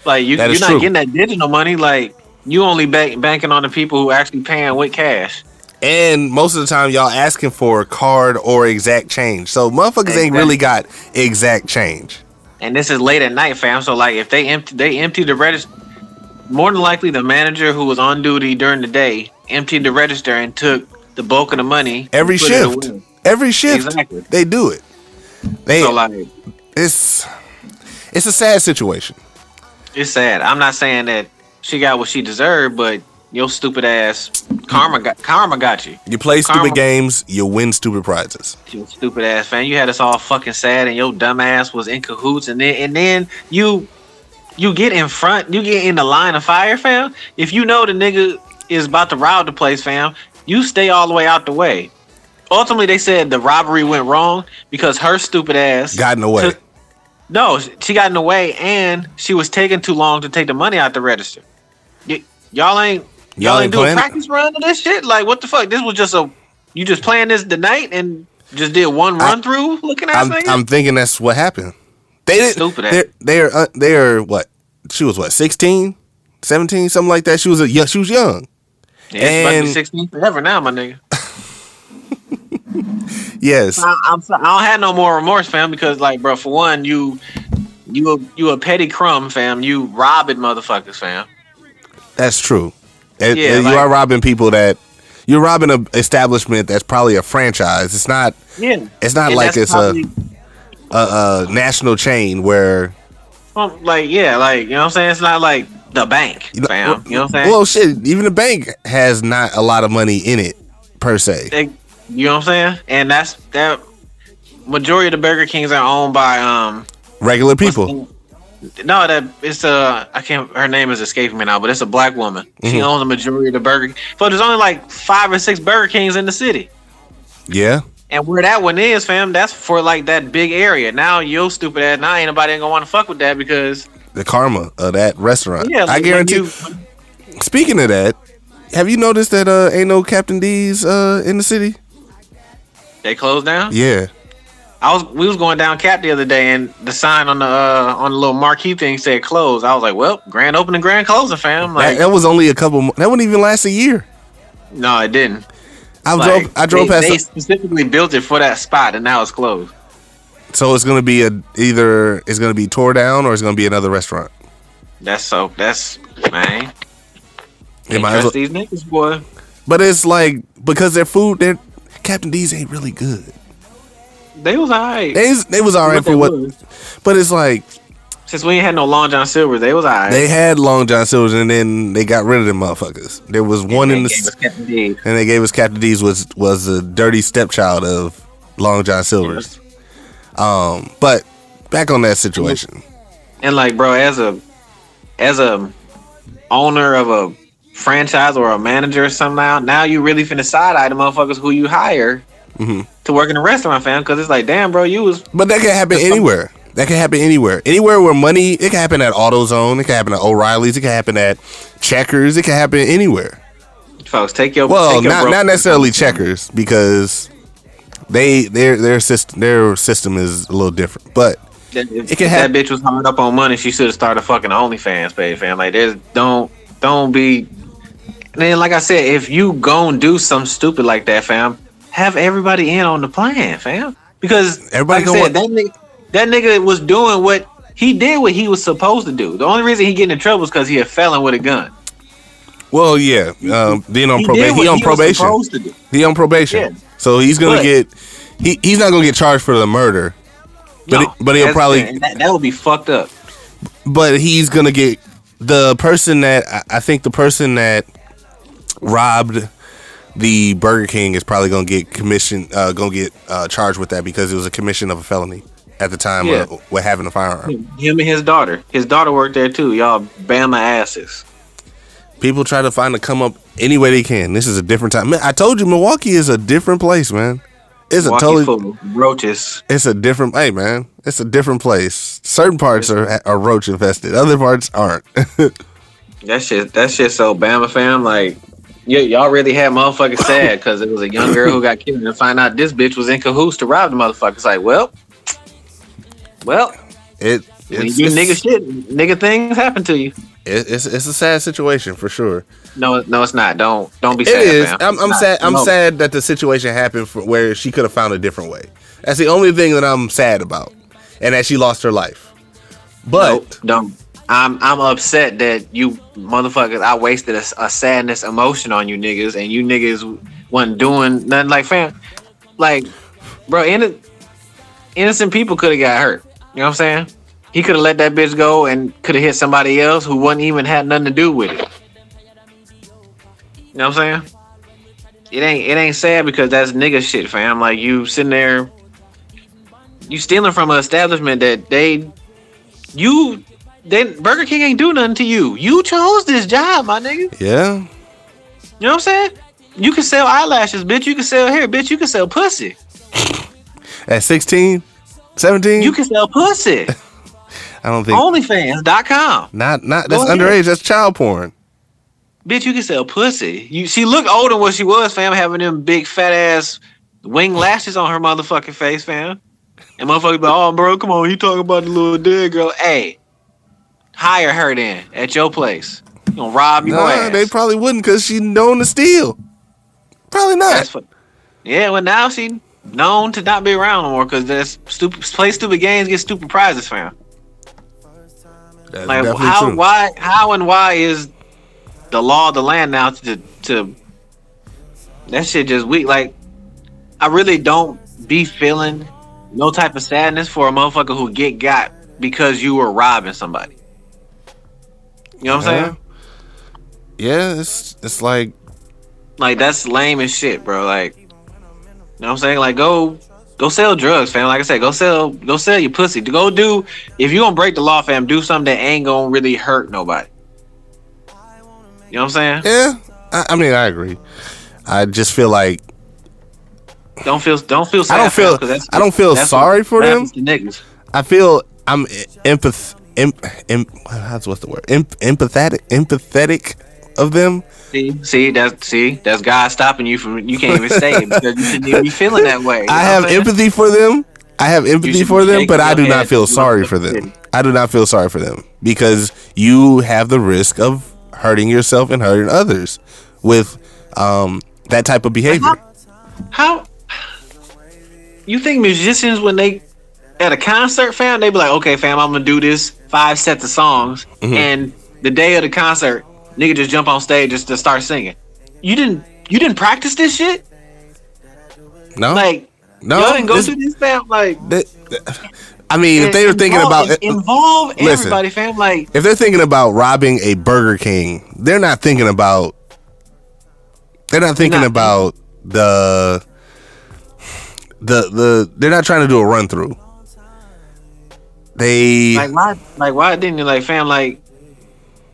Like you, you're not true. getting that digital money, like you only bank, banking on the people who actually paying with cash. And most of the time, y'all asking for a card or exact change. So motherfuckers ain't really got exact change. and this is late at night, fam. So like, if they empty, they empty the register. More than likely, the manager who was on duty during the day emptied the register and took the bulk of the money. Every and put it shift, every shift, Exactly. they do it. They So like, it's it's a sad situation. it's sad. I'm not saying that she got what she deserved, but your stupid ass karma got karma got you. You play stupid games, you win stupid prizes. Your stupid ass fan. You had us all fucking sad, and your dumb ass was in cahoots, and then and then you you get in front, you get in the line of fire, fam. If you know the nigga is about to rob the place, fam, you stay all the way out the way. Ultimately, they said the robbery went wrong because her stupid ass Got in the way. took- no, she got in the way, and she was taking too long to take the money out the register. Y- y'all ain't y'all, Y'all ain't doing practice run of this shit. Like, what the fuck? This was just a you just playing this tonight and just did one run through looking at I'm. I'm thinking that's what happened. They didn't. Stupid. They're they're, uh, they're what? She was what? 16, 17, something like that. She was a young. She was young. yeah, it's about to be and- 16 forever now, my nigga. Yes. I, I'm, I don't have no more remorse, fam, because like, bro, for one, you you a, you a petty crumb, fam. You robbing motherfuckers, fam. That's true. And- Yeah, and like- you are robbing people that you're robbing an establishment that's probably a franchise. It's not. Yeah, It's not And like it's probably- a, a a national chain where well, like yeah, like you know what I'm saying. It's not like the bank, you know, fam. You know what I'm saying? Well, shit. Even the bank has not a lot of money in it per se. You know what I'm saying? And that's that. Majority of the Burger Kings are owned by um. Regular people. No, that it's a I can't. Her name is escaping me now, but it's a black woman. She Mhm. owns the majority of the Burger. But there's only like five or six Burger Kings in the city. Yeah. And where that one is, fam, that's for like that big area. Now your stupid ass, now ain't nobody gonna want to fuck with that because The karma of that restaurant. yeah, I like, when guarantee. you- Speaking of that, have you noticed that uh ain't no Captain D's uh in the city? They closed down. Yeah. I was we was going down Cap the other day, and the sign on the uh, on the little marquee thing said closed. I was like, well, grand opening, grand closing, fam. That, Like, that was only a couple. That wouldn't even last a year. no, it didn't. I Like, drove. I drove they, past. They the- specifically built it for that spot, and now it's closed. so it's gonna be a either it's gonna be tore down or it's gonna be another restaurant. That's so. That's man. It Can't might as trust well- these niggas, boy. But it's like because their food, their Captain D's ain't really good. They was alright. They, they was alright for what, was. but it's like Since we ain't had no Long John Silvers, they was alright. they had Long John Silver's and then they got rid of them motherfuckers. There was one in the us Captain D. and they gave us Captain D's was was a dirty stepchild of Long John Silver's. Um, but back on that situation. And like, bro, as a as a owner of a franchise or a manager or something now, now you really finna side eye the motherfuckers who you hire Mhm. to work in the restaurant, fam. Because it's like, damn, bro, you was But that can happen anywhere. That can happen anywhere. Anywhere where money, it can happen at AutoZone, it can happen at O'Reilly's, it can happen at Checkers, it can happen anywhere. folks take your Well, take not not necessarily Checkers because they their their system their system is a little different. But That, if It can that bitch was hard up on money, she should have started fucking OnlyFans page, fam. Like, there's don't don't be. Then, like I said, if you gon' do something stupid like that, fam, have everybody in on the plan, fam. Because Everybody like I said, that nigga, that nigga was doing what he did what he was supposed to do. The only reason he getting in trouble is because he a felon with a gun. Well, yeah. Um, then on He probation, what he on was probation. supposed to do. He on probation. Yeah. So he's gonna But- get. He he's not gonna get charged for the murder, But No, he- but he'll probably- that, that would be fucked up. but he's gonna get the person that I- I think the person that robbed the Burger King is probably gonna get commission, uh, gonna get uh, charged with that because it was a commission of a felony at the time Yeah. of with having a firearm. Him and his daughter. His daughter worked there too. Y'all bam my asses. People try to find a come up any way they can. This is a different time. Man, I told you Milwaukee is a different place, man. It's a totally roaches. it's a different hey man. It's a different place. Certain parts are are roach infested. Other parts aren't. That shit. That shit. So Bama fam, like, y- y'all really had motherfuckers sad because it was a young girl who got killed and find out this bitch was in cahoots to rob the motherfuckers. Like, well, well, it when you nigga shit, nigga things happen to you. it- it's it's a sad situation for sure. No, no, it's not. Don't don't be It sad. is. I'm, I'm sad. I'm No. sad that the situation happened for where she could have found a different way. That's the only thing that I'm sad about, and that she lost her life. But Nope, don't. I'm I'm upset that you motherfuckers. I wasted a, a sadness emotion on you niggas, and you niggas wasn't doing nothing. Like fam, like bro, inno- innocent people could have got hurt. You know what I'm saying? He could have let that bitch go and could have hit somebody else who wasn't even had nothing to do with it. You know what I'm saying? It ain't it ain't sad because that's nigga shit, fam. Like you sitting there, you stealing from an establishment that they you then Burger King ain't do nothing to you. You chose this job, my nigga. yeah, You know what I'm saying? You can sell eyelashes, bitch. You can sell hair, bitch. You can sell pussy. at 16, 17, You can sell pussy. I don't think OnlyFans.com. not not that's underage. That's child porn. Bitch, you can sell pussy. You she looked older than what she was, fam, having them big fat ass wing lashes on her motherfucking face, fam. And motherfucker, be like, oh bro, come on, you talking about the little dead girl. Hey, hire her then at your place. You gonna rob your Nah, ass. they probably wouldn't because she known to steal. Probably not. That's fu- yeah, well now she known to not be around no more because there's stupid play stupid games, get stupid prizes, fam. That's Like how true. why how and why is the law of the land now to to that shit just weak. Like I really don't be feeling no type of sadness for a motherfucker who get got because you were robbing somebody. You know what I'm uh-huh. saying? Yeah, it's it's like Like that's lame as shit, bro. Like, you know what I'm saying? Like, go, go sell drugs, fam. Like I said, go sell, go sell your pussy. Go do, if you gonna break the law, fam, do something that ain't gonna really hurt nobody. You know what I'm saying? yeah. I, I mean, I agree. I just feel like Don't feel, don't feel. I don't feel- I don't feel sorry for them. niggas. I feel I'm empath, em, em, how's what's the word? Em, empathetic, empathetic of them. See, see, that's see, that's God stopping you from. You can't even say it because you shouldn't even be feeling that way. I have empathy for them. I have empathy for them, but I do not feel sorry for them. I do not feel sorry for them because you have the risk of hurting yourself and hurting others with um, that type of behavior. How you think musicians when they at a concert, fam, they be like, okay, fam, I'm gonna do this five sets of songs, Mm-hmm. and the day of the concert, nigga just jump on stage just to start singing. You didn't, you didn't practice this shit. No, Like, no. y'all didn't go this- through this, fam. Like, that- I mean, if they were thinking about involve Listen. everybody, fam. Like, if they're thinking about robbing a Burger King, they're not thinking about they're not thinking Not- about the the the they're not trying to do a run through. They like why, like why didn't you like, fam? Like,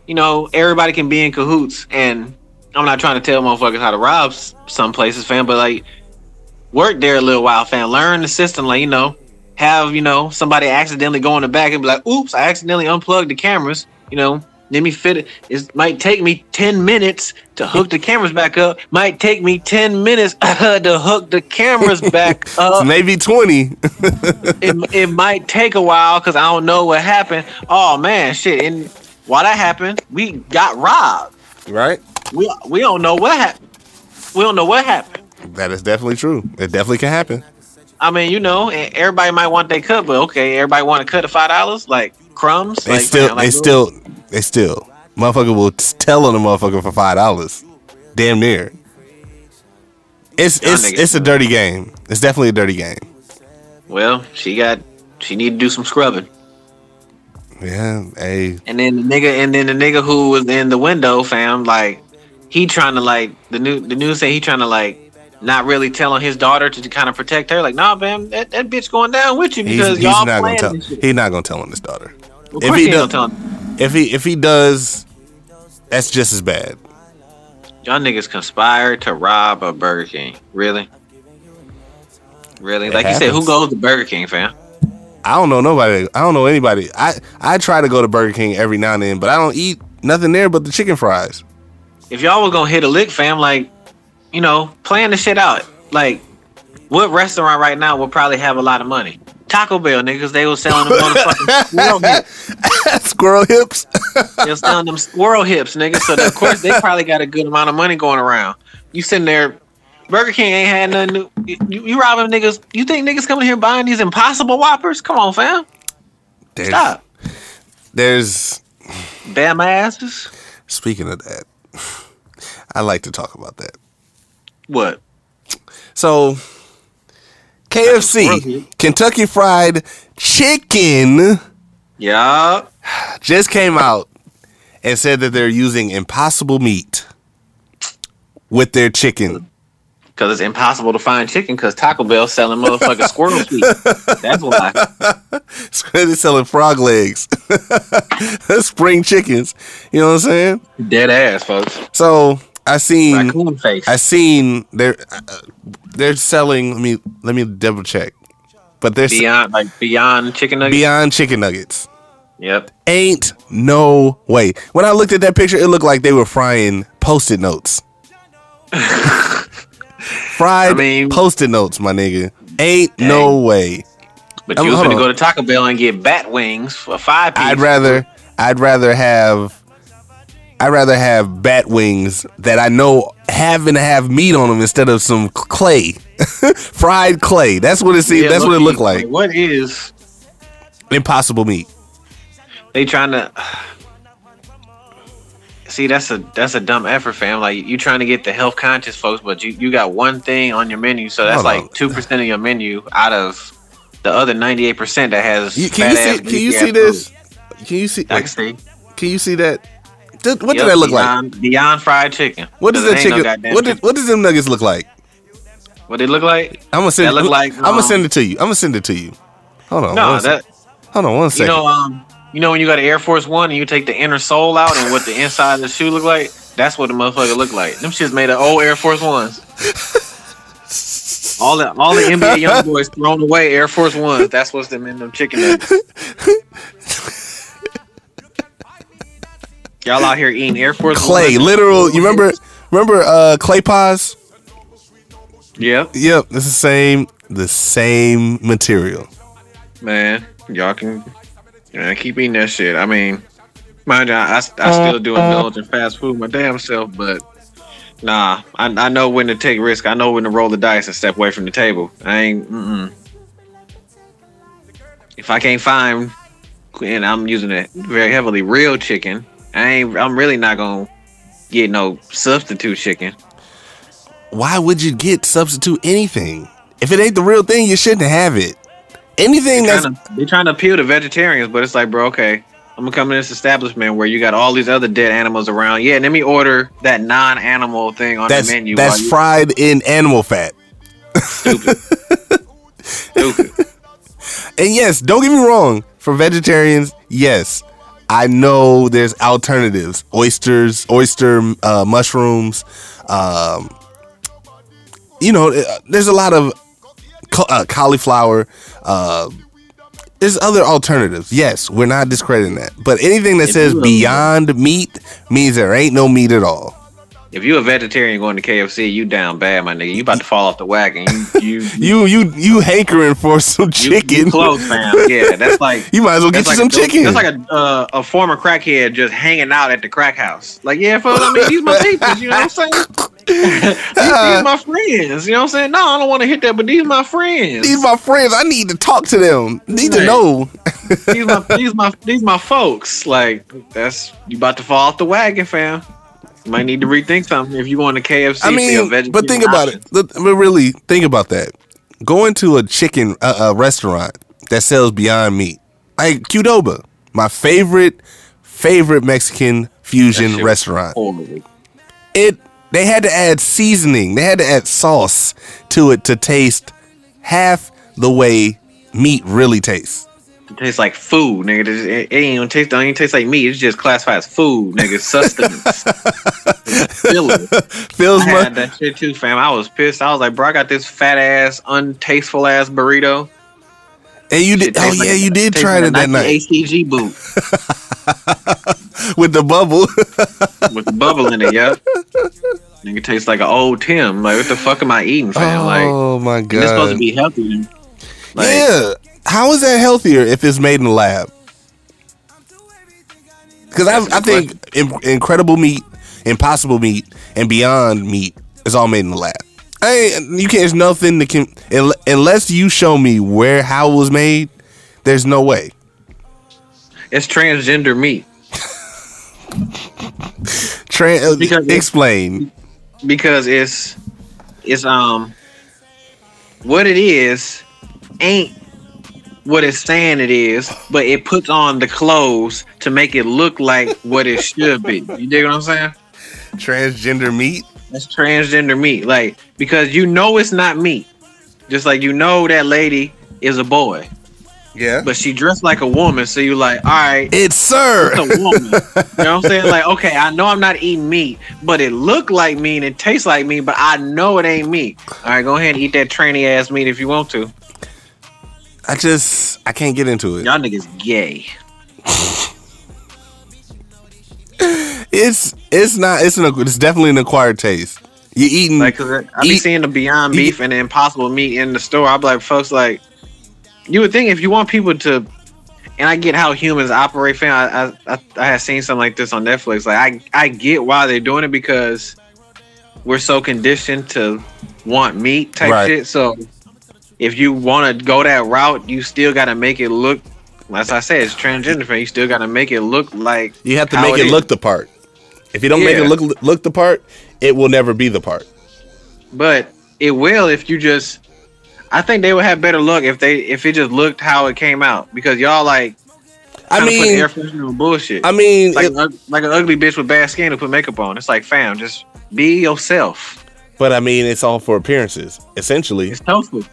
you know, everybody can be in cahoots, and I'm not trying to tell motherfuckers how to rob some places, fam, but like work there a little while, fam. Learn the system, like you know, have you know somebody accidentally go in the back and be like, "Oops, I accidentally unplugged the cameras." You know, let me fit it. It might take me ten minutes to hook the cameras back up. Might take me ten minutes uh, to hook the cameras back up. maybe twenty. it, it might take a while because I don't know what happened. Oh man, shit! And while that happened, we got robbed. right? We we don't know what happened. We don't know what happened. That is definitely true. It definitely can happen. I mean, you know, everybody might want their cut, but okay, everybody want to cut five dollars, like crumbs. They like, still, man, like, they still, they still, motherfucker will tell on the motherfucker for five dollars. Damn near. It's Y'all it's it's a dirty game. It's definitely a dirty game. Well, she got, she need to do some scrubbing. Yeah, hey, And then the nigga, and then the nigga who was in the window, fam, like he trying to like the new, the news say he trying to like not really telling his daughter to, kind of protect her. Like, nah, man, that, that bitch going down with you because he's y'all not gonna tell. He's not gonna tell on his daughter. Of if course he he does- tell him. If he if he does, that's just as bad. Y'all niggas conspired to rob a Burger King. Really? Really? It like you said, who goes to Burger King, fam? I don't know nobody. I don't know anybody. I I try to go to Burger King every now and then, but I don't eat nothing there but the chicken fries. If y'all was gonna hit a lick, fam, like, you know, plan the shit out. Like, what restaurant right now will probably have a lot of money? Taco Bell, niggas. They was selling them motherfucking squirrel hips. Squirrel hips. They was selling them squirrel hips, niggas. So of course they probably got a good amount of money going around. You sitting there, Burger King ain't had nothing. New. You, you robbing niggas? You think niggas coming here buying these Impossible Whoppers? Come on, fam. There's, Stop. There's Damn asses. speaking of that, I like to talk about that. What? So KFC. Kentucky Fried Chicken, Yeah. just came out and said that they're using impossible meat with their chicken. Because it's impossible to find chicken because Taco Bell selling motherfucking squirrel feet. That's why. they're selling frog legs, spring chickens. You know what I'm saying? Dead ass, folks. So I seen, Raccoon face. I seen they're uh, they're selling. Let me let me double check, but they're beyond like beyond chicken nuggets. beyond chicken nuggets. Yep. Ain't no way. When I looked at that picture, it looked like they were frying post-it notes. Fried I mean- post-it notes, my nigga. Ain't no way. But Um, you was hold gonna on. go to Taco Bell and get bat wings for five piece. I'd rather I'd rather have I'd rather have bat wings that I know having to have meat on them instead of some clay. Fried clay. That's what it seems Yeah, that's what it look, looked like. What is Impossible meat. they trying to? See, that's a that's a dumb effort, fam. Like you trying to get the health conscious folks, but you you got one thing on your menu, so that's Hold like two percent of your menu out of the other ninety eight percent that has. You, can you see can you see this? Can you see I can see. can you see that? Th- What Yep, did that look like? beyond, Beyond fried chicken. What does that ain't no chicken? what did chicken. what does them nuggets look like? What they look like? I'm gonna send. That look like, I'm gonna um, send it to you. I'm gonna send it to you. Hold on. No, that hold on one you know um you know when you got an Air Force One and you take the inner sole out and what the inside of the shoe look like. That's what the motherfucker look like. Them shits made of old Air Force Ones. All the all the NBA young boys thrown away Air Force Ones. That's what's them in them chicken nuggets. Y'all out here eating Air Force clay, literal. You remember? Remember uh, clay pies? Yep, Yep, it's the same. The same material. man. Y'all can man, keep eating that shit. I mean, mind you, I, I still do indulge in fast food my damn self, but nah, I, I know when to take risk. I know when to roll the dice and step away from the table. I ain't. Mm-mm. If I can't find, and I'm using it very heavily, real chicken, I ain't. I'm really not gonna get no substitute chicken. Why would you get substitute anything? If it ain't the real thing, you shouldn't have it. Anything They're that's trying, to, they're trying to appeal to vegetarians, but it's like, bro, okay, I'm gonna come to this establishment where you got all these other dead animals around. Yeah, let me order that non-animal thing on that's the menu. that's you- fried in animal fat. stupid. stupid. And yes, don't get me wrong. For vegetarians, yes, I know there's alternatives: oysters, oyster uh, mushrooms. Um, you know, uh, there's a lot of ca- uh, cauliflower. Uh, there's other alternatives. Yes, we're not discrediting that. But anything that says beyond meat means there ain't no meat at all. If you a vegetarian going to KFC, you down bad, my nigga. You about to fall off the wagon. You you You you you hankering for some chicken? You, close, fam. Yeah, that's like. You might as well get you like some a, chicken. That's like a uh, a former crackhead just hanging out at the crack house. Like, yeah, folks, I mean, these my people. You know what I'm saying? these, these my friends. You know what I'm saying? No, I don't want to hit that, but these my friends. These my friends. I need to talk to them. Need to know. these my these my these my folks. Like that's you about to fall off the wagon, fam. Might need to rethink something if you want a KFC. I mean, but think about option. it. But really, think about that. Going to a chicken uh, uh, restaurant that sells Beyond Meat, like Qdoba, my favorite favorite Mexican fusion restaurant. It they had to add seasoning. They had to add sauce to it to taste half the way meat really tastes. It tastes like food, nigga. It, it, ain't even taste. Don't even taste like meat. It's just classified as food, nigga. Sustenance. Filler. Feels I had that shit too, fam. I was pissed. I was like, bro, I got this fat ass, untasteful ass burrito. And you did. Oh like yeah, you did try it that night ACG boot with the bubble. with the bubble in it. Yep. Nigga tastes like an old Tim. Like, what the fuck am I eating, fam? Like, oh my god, it's supposed to be healthy. Like, yeah. How is that healthier if it's made in the lab? Because I, I think in, incredible meat, impossible meat, and beyond meat is all made in the lab. I you can't. There's nothing that can unless you show me where how it was made. There's no way. it's transgender meat Tran uh, Because it's- explain. because it's it's um what it is ain't what it's saying it is, but it puts on the clothes to make it look like what it should be. You dig what I'm saying? Transgender meat. That's transgender meat. Like, because you know it's not meat. Just like you know that lady is a boy, Yeah. but she dressed like a woman. So you like, all right, It's sir. it's a woman. you know what I'm saying? Like, okay, I know I'm not eating meat, but it look like meat and it tastes like meat, but I know it ain't meat. All right, go ahead and eat that tranny ass meat if you want to. I just I can't get into it. Y'all niggas gay. It's it's not it's an it's definitely an acquired taste. You eating Like, cause I be Eat- seeing the Beyond eat- Beef and the Impossible Meat in the store. I'm like, folks, like, you would think if you want people to, and I get how humans operate. Fam, I I, I, I had seen something like this on Netflix. Like, I I get why they're doing it because we're so conditioned to want meat type Right. shit. So if you want to go that route, you still got to make it look. As I said, it's transgender. You still got to make it look like You have to make it look the part. If you don't make it look look the part, it will never be the part. but it will if you just I think they would have better luck if they if it just looked how it came out because y'all like I mean, air freshener on bullshit. I mean, like it- like an ugly bitch with bad skin to put makeup on. It's like fam, just be yourself. but I mean, it's all for appearances, essentially, It's tofu.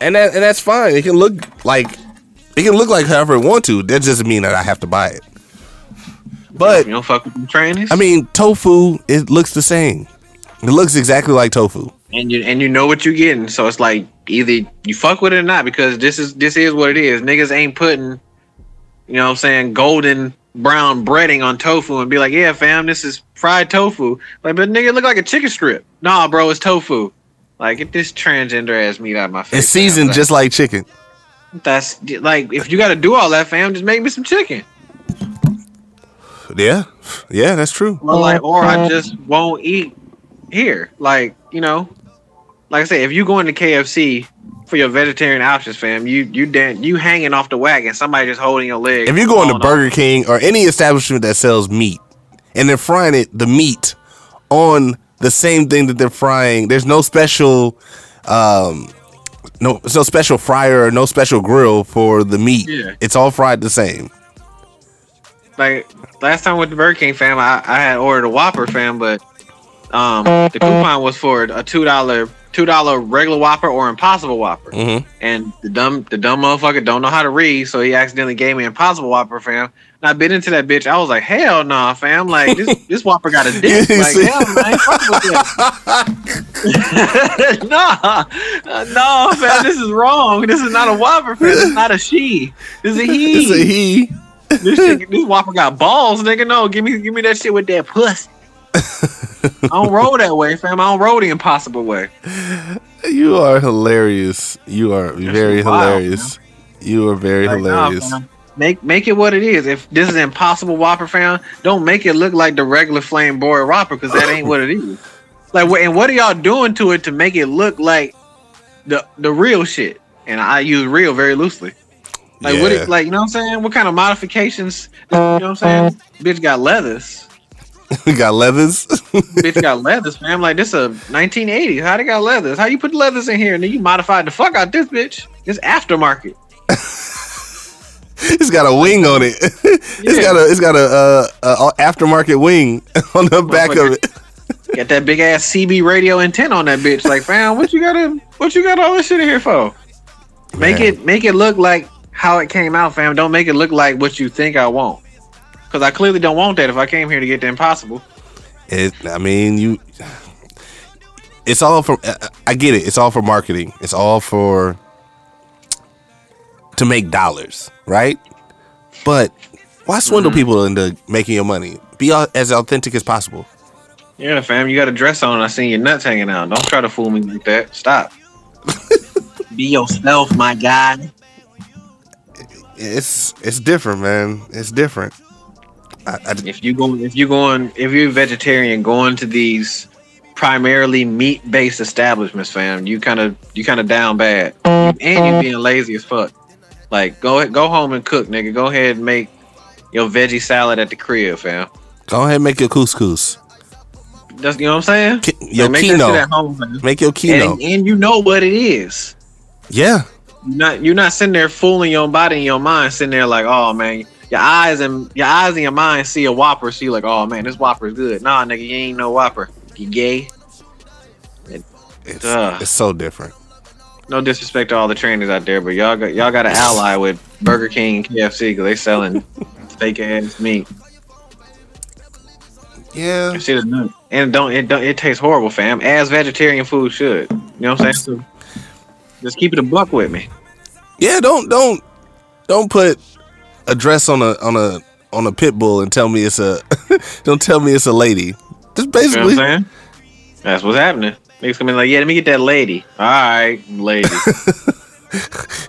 And that and that's fine. It can look like it can look like however it want to. That doesn't mean that I have to buy it. But You don't fuck with trannies. I mean, tofu it looks the same. It looks exactly like tofu. and you and you know what you're getting. So it's like either you fuck with it or not because this is this is what it is. Niggas ain't putting, you know what I'm saying, golden brown breading on tofu and be like, yeah, fam, this is fried tofu. Like, but nigga it look like a chicken strip. Nah, bro, it's tofu. Like, get this transgender ass meat out of my face. It's seasoned fam. just like chicken. that's like if you got to do all that, fam, just make me some chicken. Yeah, yeah, that's true. Or like, or I just won't eat here. Like, you know, like I said, if you go into KFC for your vegetarian options, fam, you you dan- you hanging off the wagon. Somebody just holding your leg. If you go into falling Burger King or any establishment that sells meat and they're frying it, the meat on the same thing that they're frying, there's no special, um, no, no special fryer or no special grill for the meat. Yeah. It's all fried the same. like last time with the Burger King, fam, I, I had ordered a Whopper, fam, but um, the coupon was for a two dollar two dollar regular Whopper or Impossible Whopper. Mhm. And the dumb the dumb motherfucker don't know how to read, so he accidentally gave me Impossible Whopper, fam. I bit into that bitch. I was like, hell nah, fam. Like this this Whopper got a dick. Like hell, man, I ain't fucking with that. nah, no, fam. This is wrong. This is not a Whopper, fam. This is not a she. This is a he. It's a he. this shit, this Whopper got balls, nigga. No, give me give me that shit with that puss. I don't roll that way, fam. I don't roll the impossible way. You are hilarious. You are very wild, hilarious. You are very Like, hilarious. fam. Make make it what it is. If this is Impossible Whopper, fam, don't make it look like the regular flame boy Whopper because that ain't what it is. Like, what and what are y'all doing to it to make it look like the the real shit? And I use real very loosely. Like what? It, like you know what I'm saying? What kind of modifications? You know what I'm saying? Bitch got leathers. we got leathers. Bitch got leathers, man. Like this a 1980s. How they got leathers? How you put leathers in here and then you modified the fuck out this bitch? It's aftermarket. it's got a wing on it. it's Yeah. got a it's got a, uh, a aftermarket wing on the back of it. Got that big ass CB radio antenna on that bitch. Like, fam, what you gotta, what you got all this shit in here for? Make Man. it, make it look like how it came out, fam. Don't make it look like what you think I want. Cause I clearly don't want that if I came here to get the impossible. It, I mean, you. It's all for. I get it. It's all for marketing. It's all for to make dollars, right? But why swindle Mm-hmm. people into making your money? Be as authentic as possible. Yeah, fam, you got a dress on. I seen your nuts hanging out. Don't try to fool me like that. Stop. Be yourself, my guy. It's it's different, man. It's different. I, I, If you go, if you going, if you're a vegetarian, going to these primarily meat based establishments, fam, you kind of you kind of down bad, and you being lazy as fuck. Like go go home and cook, nigga. Go ahead and make your veggie salad at the crib, fam. go ahead and make your couscous. That's you know what I'm saying. Ki- your Like, make at home, fam. Make your kino. And, and you know what it is. yeah. You're not you're not sitting there fooling your body and your mind, sitting there like, oh man, your eyes and your eyes and your mind see a whopper, see like, oh man, this whopper is good. Nah, nigga, you ain't no whopper. You gay. It's, Ugh. it's so different. No disrespect to all the trainers out there, but y'all got y'all got an ally with Burger King and KFC because they selling fake ass meat. Yeah. That shit is nuts. And it don't it don't it tastes horrible, fam. As vegetarian food should. You know what I'm saying? So just keep it a buck with me. Yeah, don't don't don't put a dress on a on a on a pit bull and tell me it's a don't tell me it's a lady. Just You know what basically? That's what's happening. Niggas come in like, yeah, let me get that lady. All right, lady.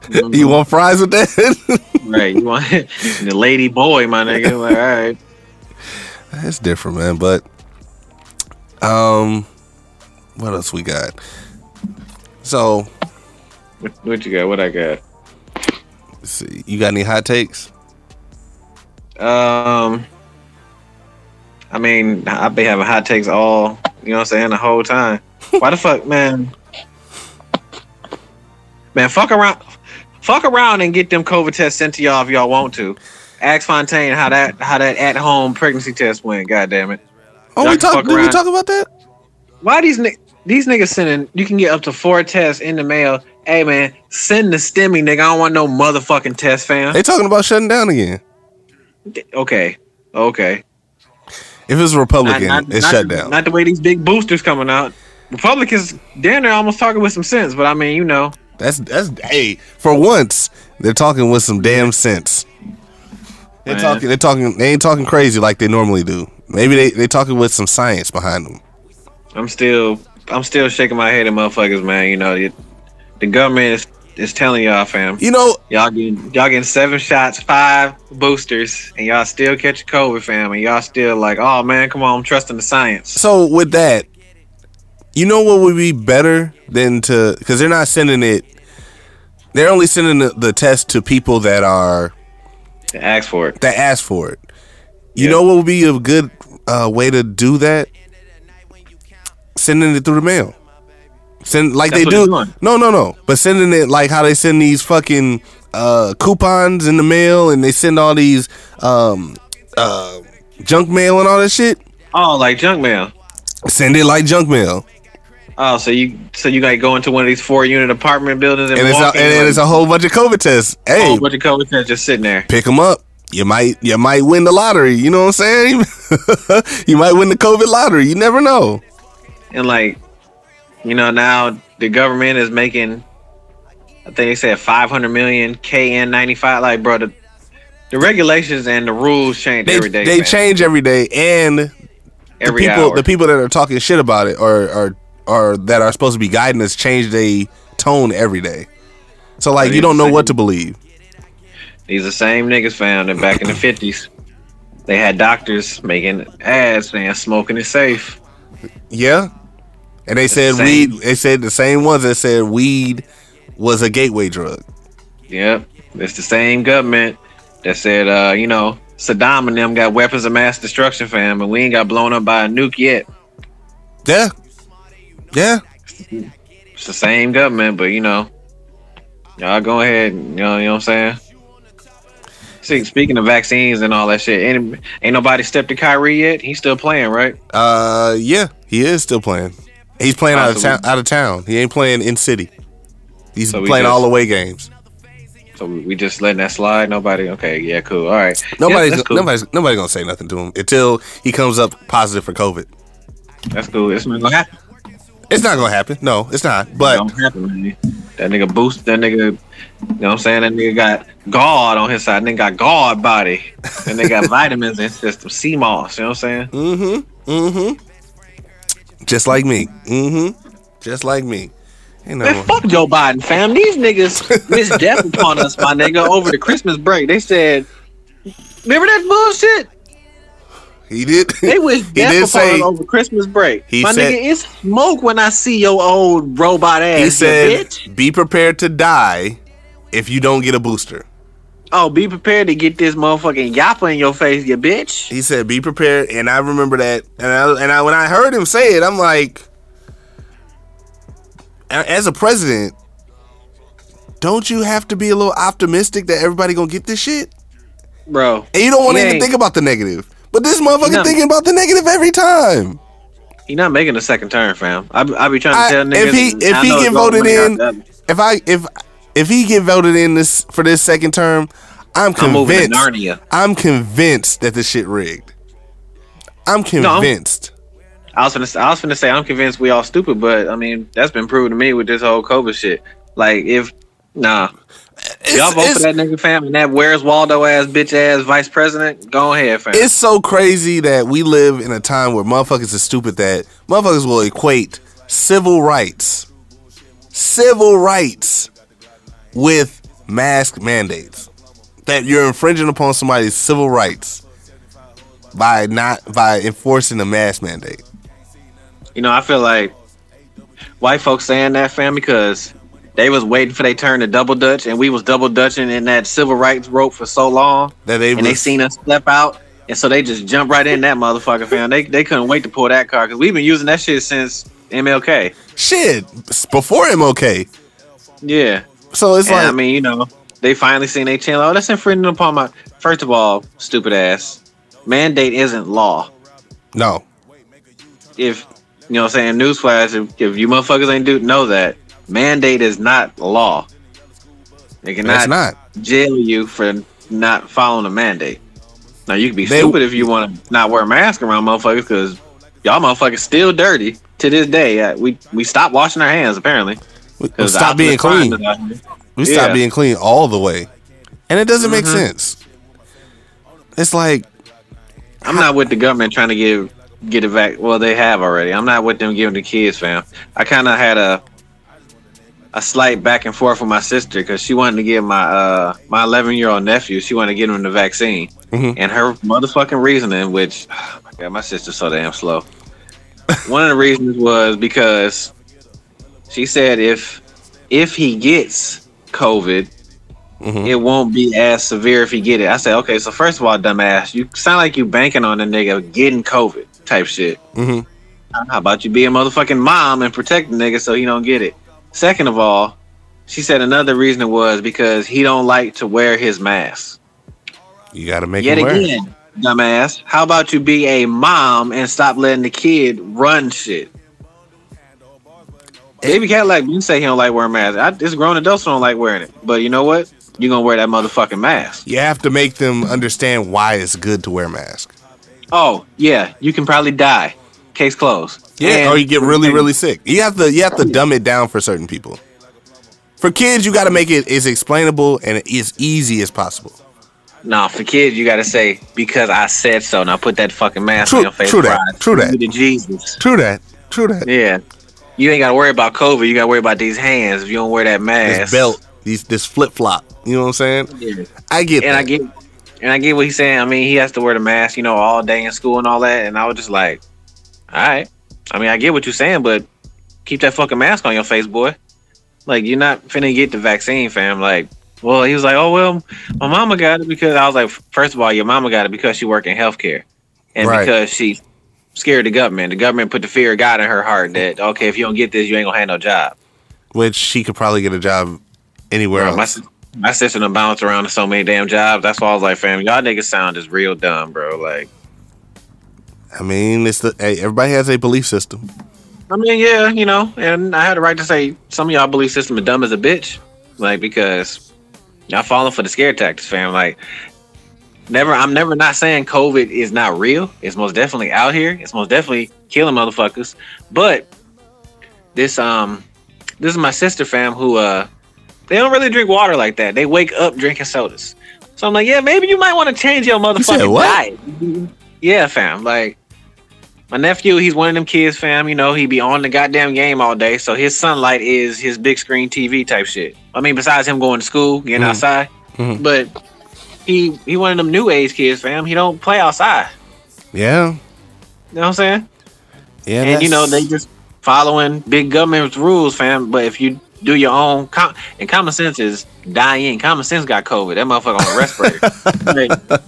you want fries with that? right? You want the lady boy, my nigga? Like, all right. That's different, man. But um, what else we got? So What, what you got? What I got? let's see, you got any hot takes? Um, I mean, I've been having hot takes all, you know what I'm saying, the whole time. Why the fuck, man? Man, fuck around, fuck around and get them COVID tests sent to y'all if y'all want to. Ask Fontaine how that how that at home pregnancy test went. God damn it! Oh, we talk. Did we talk about that? Why these ni- these niggas sending? You can get up to four tests in the mail. Hey man, send the stimmy, nigga. I don't want no motherfucking test, fam. They talking about shutting down again. Okay, okay. If it's Republican, Not- not- it's not shut down. Not the way these big boosters coming out. Republicans, damn, they're almost talking with some sense. But I mean, you know, That's that's hey, for once they're talking with some damn sense. They're Man. talking. They're talking. They ain't talking crazy like they normally do. Maybe they they talking with some science behind them. I'm still, I'm still shaking my head at motherfuckers, man. You know, it, the government is is telling y'all, fam, You know, y'all getting y'all getting seven shots, five boosters, and y'all still catching COVID, fam, and y'all still like, oh man, come on, I'm trusting the science. so with that, you know what would be better than to because they're not sending it. They're only sending the, the test to people that are Ask for it. that ask for it. You Yeah. know what would be a good uh, way to do that? Sending it through the mail. Send like That's they do. No, no, no. But sending it like how they send these fucking uh, coupons in the mail, and they send all these um, uh, junk mail and all that shit. Oh, like junk mail. Send it like junk mail, Oh, so you so you gotta go into one of these four unit apartment buildings and, and it's a, and it's a whole bunch of COVID tests. a Hey, whole bunch of COVID tests just sitting there. pick them up. You might you might win the lottery. You know what I'm saying? you might win the COVID lottery. You never know. and like you know now the government is making i think they said 500 million kn95 like bro the, the regulations and the rules change They every day they man. change every day, and the every people hour the people that are talking shit about it are or or that are supposed to be guiding us change their tone every day. So like you don't know what to believe. These are the same niggas found that back in the fifties. They had doctors making ads saying smoking is safe. Yeah. And they said weed. They said the same ones that said weed was a gateway drug. Yep. It's the same government that said, uh, you know, Saddam and them got weapons of mass destruction, fam, and we ain't got blown up by a nuke yet. Yeah. Yeah. It's the same government, but you know, y'all go ahead. You know, you know what I'm saying. See, speaking of vaccines and all that shit, ain't, ain't nobody stepped to Kyrie yet. He's still playing, right? Uh, yeah. He is still playing. He's playing out of town. Out of town. He ain't playing in city. He's So playing just- all away games. So we we just letting that slide. Nobody. Okay, yeah, cool. All right. Nobody's yeah, cool. nobody's nobody gonna say nothing to him until he comes up positive for COVID. That's cool. It's not gonna happen. It's not gonna happen. No, it's not. It But don't happen. That nigga boost. That nigga. You know what I'm saying? That nigga got God on his side. Nigga got God body. And they got vitamins in his system. Sea moss. You know what I'm saying? mm-hmm, mm-hmm. Just like me. Mm-hmm. Just like me. You know. Man, fuck Joe Biden, fam. These niggas miss death upon us, my nigga, over the Christmas break. They said, remember that bullshit? He did. They wish he death did upon say. over Christmas break. He my said- nigga, it's smoke when I see your old robot ass, He said, bitch. "Be prepared to die if you don't get a booster." Oh, be prepared to get this motherfucking yappa in your face, you bitch. He said, "Be prepared," and I remember that. And I, and I, when I heard him say it, I'm like, as a president, don't you have to be a little optimistic that everybody gonna get this shit? Bro, And you don't want to even think about the negative. But this motherfucker No. thinking about the negative every time. he not making a second term, fam. I, I be trying to I- tell niggas. if he if I he get voted in, if I if if he get voted in this for this second term, I'm I'm convinced. Narnia. I'm convinced that the shit rigged. I'm convinced I'm- convinced. I was gonna, I was gonna say I'm convinced we all stupid, but I mean that's been proven to me with this whole COVID shit. Like if nah, y'all vote for that nigga fam and that where's Waldo ass bitch ass vice president, go ahead, fam. it's so crazy that we live in a time where motherfuckers are stupid that motherfuckers will equate civil rights, civil rights, with mask mandates. That you're infringing upon somebody's civil rights by not by enforcing a mask mandate. you know, I feel like white folks saying that fam because they was waiting for their turn to double dutch, and we was double dutching in that civil rights rope for so long, That they and they seen us step out. And so they just jumped right in that motherfucker, fam. They they couldn't wait to pull that card because we've been using that shit since MLK. shit before MLK. Yeah, So it's and like I mean, you know, they finally seen they channel. Oh, that's infringing upon my. First of all, stupid ass. Mandate isn't law. no, If you know, what I'm saying newsflash. If, if you motherfuckers ain't do know that mandate is not law. They cannot not. jail you for not following a mandate. Now you can be They- stupid if you want to not wear a mask around motherfuckers because y'all motherfuckers still dirty to this day. Uh, we we stopped washing our hands apparently. We, we 'Cause the stop being clean. is out here. We Yeah. stop being clean all the way, and it doesn't make Mhm. sense. It's like I'm not with the government trying to give get it back. Well, they have already. I'm not with them giving the kids, fam. I kind of had a a slight back and forth with my sister because she wanted to get my uh my 11 year old nephew. She wanted to get him the vaccine, Mhm. and her motherfucking reasoning, which oh my god, my sister's so damn slow. One of the reasons was because she said if if he gets COVID, Mhm. it won't be as severe if he get it. I said, okay, so first of all, dumbass, you sound like you banking on the nigga getting COVID type shit. mhm. How about you be a motherfucking mom and protect the nigga so he don't get it? Second of all, she said another reason was because he don't like to wear his mask. you got to make Yet him wear. it. again, dumbass, how about you be a mom and stop letting the kid run shit? Baby cat like you say he don't like wearing masks. I, it's grown adults don't like wearing it. But you know what? You're gonna wear that motherfucking mask. You have to make them understand why it's good to wear a mask. Oh yeah, you can probably die. Case closed. Yeah, And- or you get really, really sick. You have to you have to oh, dumb it down for certain people. For kids, you got to make it as explainable and as easy as possible. Nah, for kids, you gotta say because I said so. Now put that fucking mask True- on your face. true that, Christ. true that. Jesus. True that. True that. Yeah. You ain't gotta worry about COVID. You gotta worry about these hands. If you don't wear that This mask, belt, these this flip flop. You know what I'm saying? Yeah. I get and that. I get and I get what he's saying. I mean, he has to wear the mask, you know, all day in school and all that. And I was just like, all right. I mean, I get what you're saying, but keep that fucking mask on your face, boy. Like, you're not finna get the vaccine, fam. Like, well, he was like, oh well, my mama got it because I was like, first of all, your mama got it because she work in healthcare, and Right. because she scared the government. The government put the fear of God in her heart that okay, if you don't get this, you ain't gonna have no job. Which she could probably get a job anywhere Bro, my, else. sis- my sister done bounced around to so many damn jobs. That's why I was like, fam, y'all niggas sound just real dumb, bro. Like, I mean, it's the hey, everybody has a belief system. I mean, yeah, you know, and I had the right to say some of y'all belief system is dumb as a bitch. Like, because y'all falling for the scare tactics, fam. Like, never, I'm never not saying COVID is not real. It's most definitely out here. It's most definitely killing motherfuckers. But this, um, this is my sister, fam, who, uh, they don't really drink water like that. They wake up drinking sodas. So I'm like, yeah, maybe you might want to change your said motherfucking what? diet. Yeah, fam. Like, my nephew, he's one of them kids, fam. You know, he be on the goddamn game all day. So his sunlight is his big screen TV type shit. I mean, besides him going to school, getting Mhm. outside, Mhm. but he he one of them new age kids, fam. He don't play outside. Yeah, You know what I'm saying? yeah. and you know they just following big government's rules, fam. But if you do your own, com- and common sense is dying. Common sense got COVID. That motherfucker on a respirator. Like,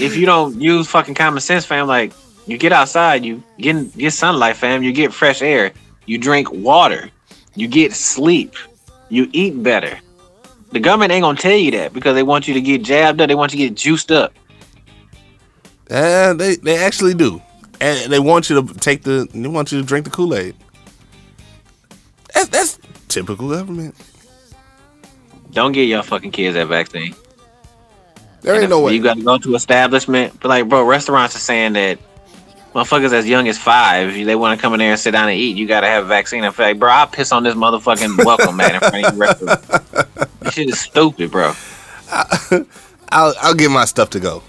if you don't use fucking common sense, fam, like you get outside, you get get sunlight, fam. You get fresh air. You drink water. You get sleep. You eat better. The government ain't gonna tell you that because they want you to get jabbed up. They want you to get juiced up. Yeah, they they actually do, and they want you to take the. They want you to drink the Kool Aid. That's that's typical government. Don't get your fucking kids that vaccine. There ain't no way. You got to go to establishment, but like, bro, restaurants are saying that motherfuckers as young as five, they want to come in there and sit down and eat, you got to have a vaccine. I feel like, bro, I'll piss on this motherfucking welcome mat in front of you. Restaurant. This shit is stupid, bro. I'll I'll get my stuff to go.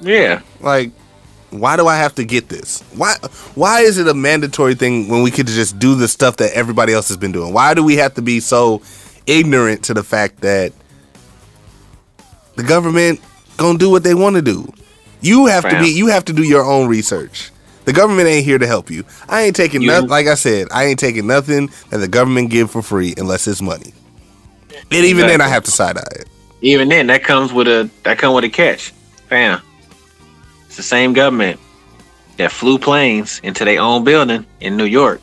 Yeah, Like, why do I have to get this? Why why is it a mandatory thing when we could just do the stuff that everybody else has been doing? Why do we have to be so ignorant to the fact that the government gonna do what they want to do? You have to be you have to do your own research. The government ain't here to help you. I ain't taking nothing. Like I said, I ain't taking nothing that the government give for free unless it's money. And even then, I have to side eye it. even then, that comes with a that come with a catch, fam. It's the same government that flew planes into their own building in New York.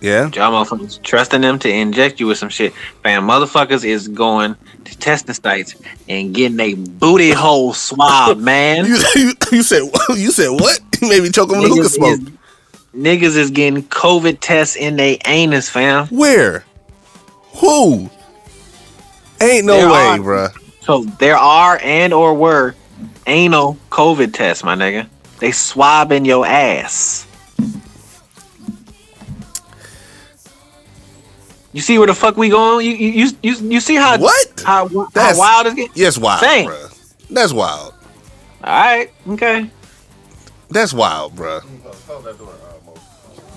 Yeah, Y'all motherfuckers trusting them to inject you with some shit. Fam, motherfuckers is going to testing sites and getting a booty hole swab, man. you, you, you said you said what? You made me choke on the hookah niggas, smoke. is, niggas is getting COVID tests in their anus, fam. Where? Who? Ain't no There way, are- bruh. So there are and or were anal COVID tests, my nigga. They swabbing your ass. You see where the fuck we going? You you you you, see how What? how, how That's- wild is getting? Yes, wild, Same. bruh. That's wild. All right, okay. That's wild, bruh.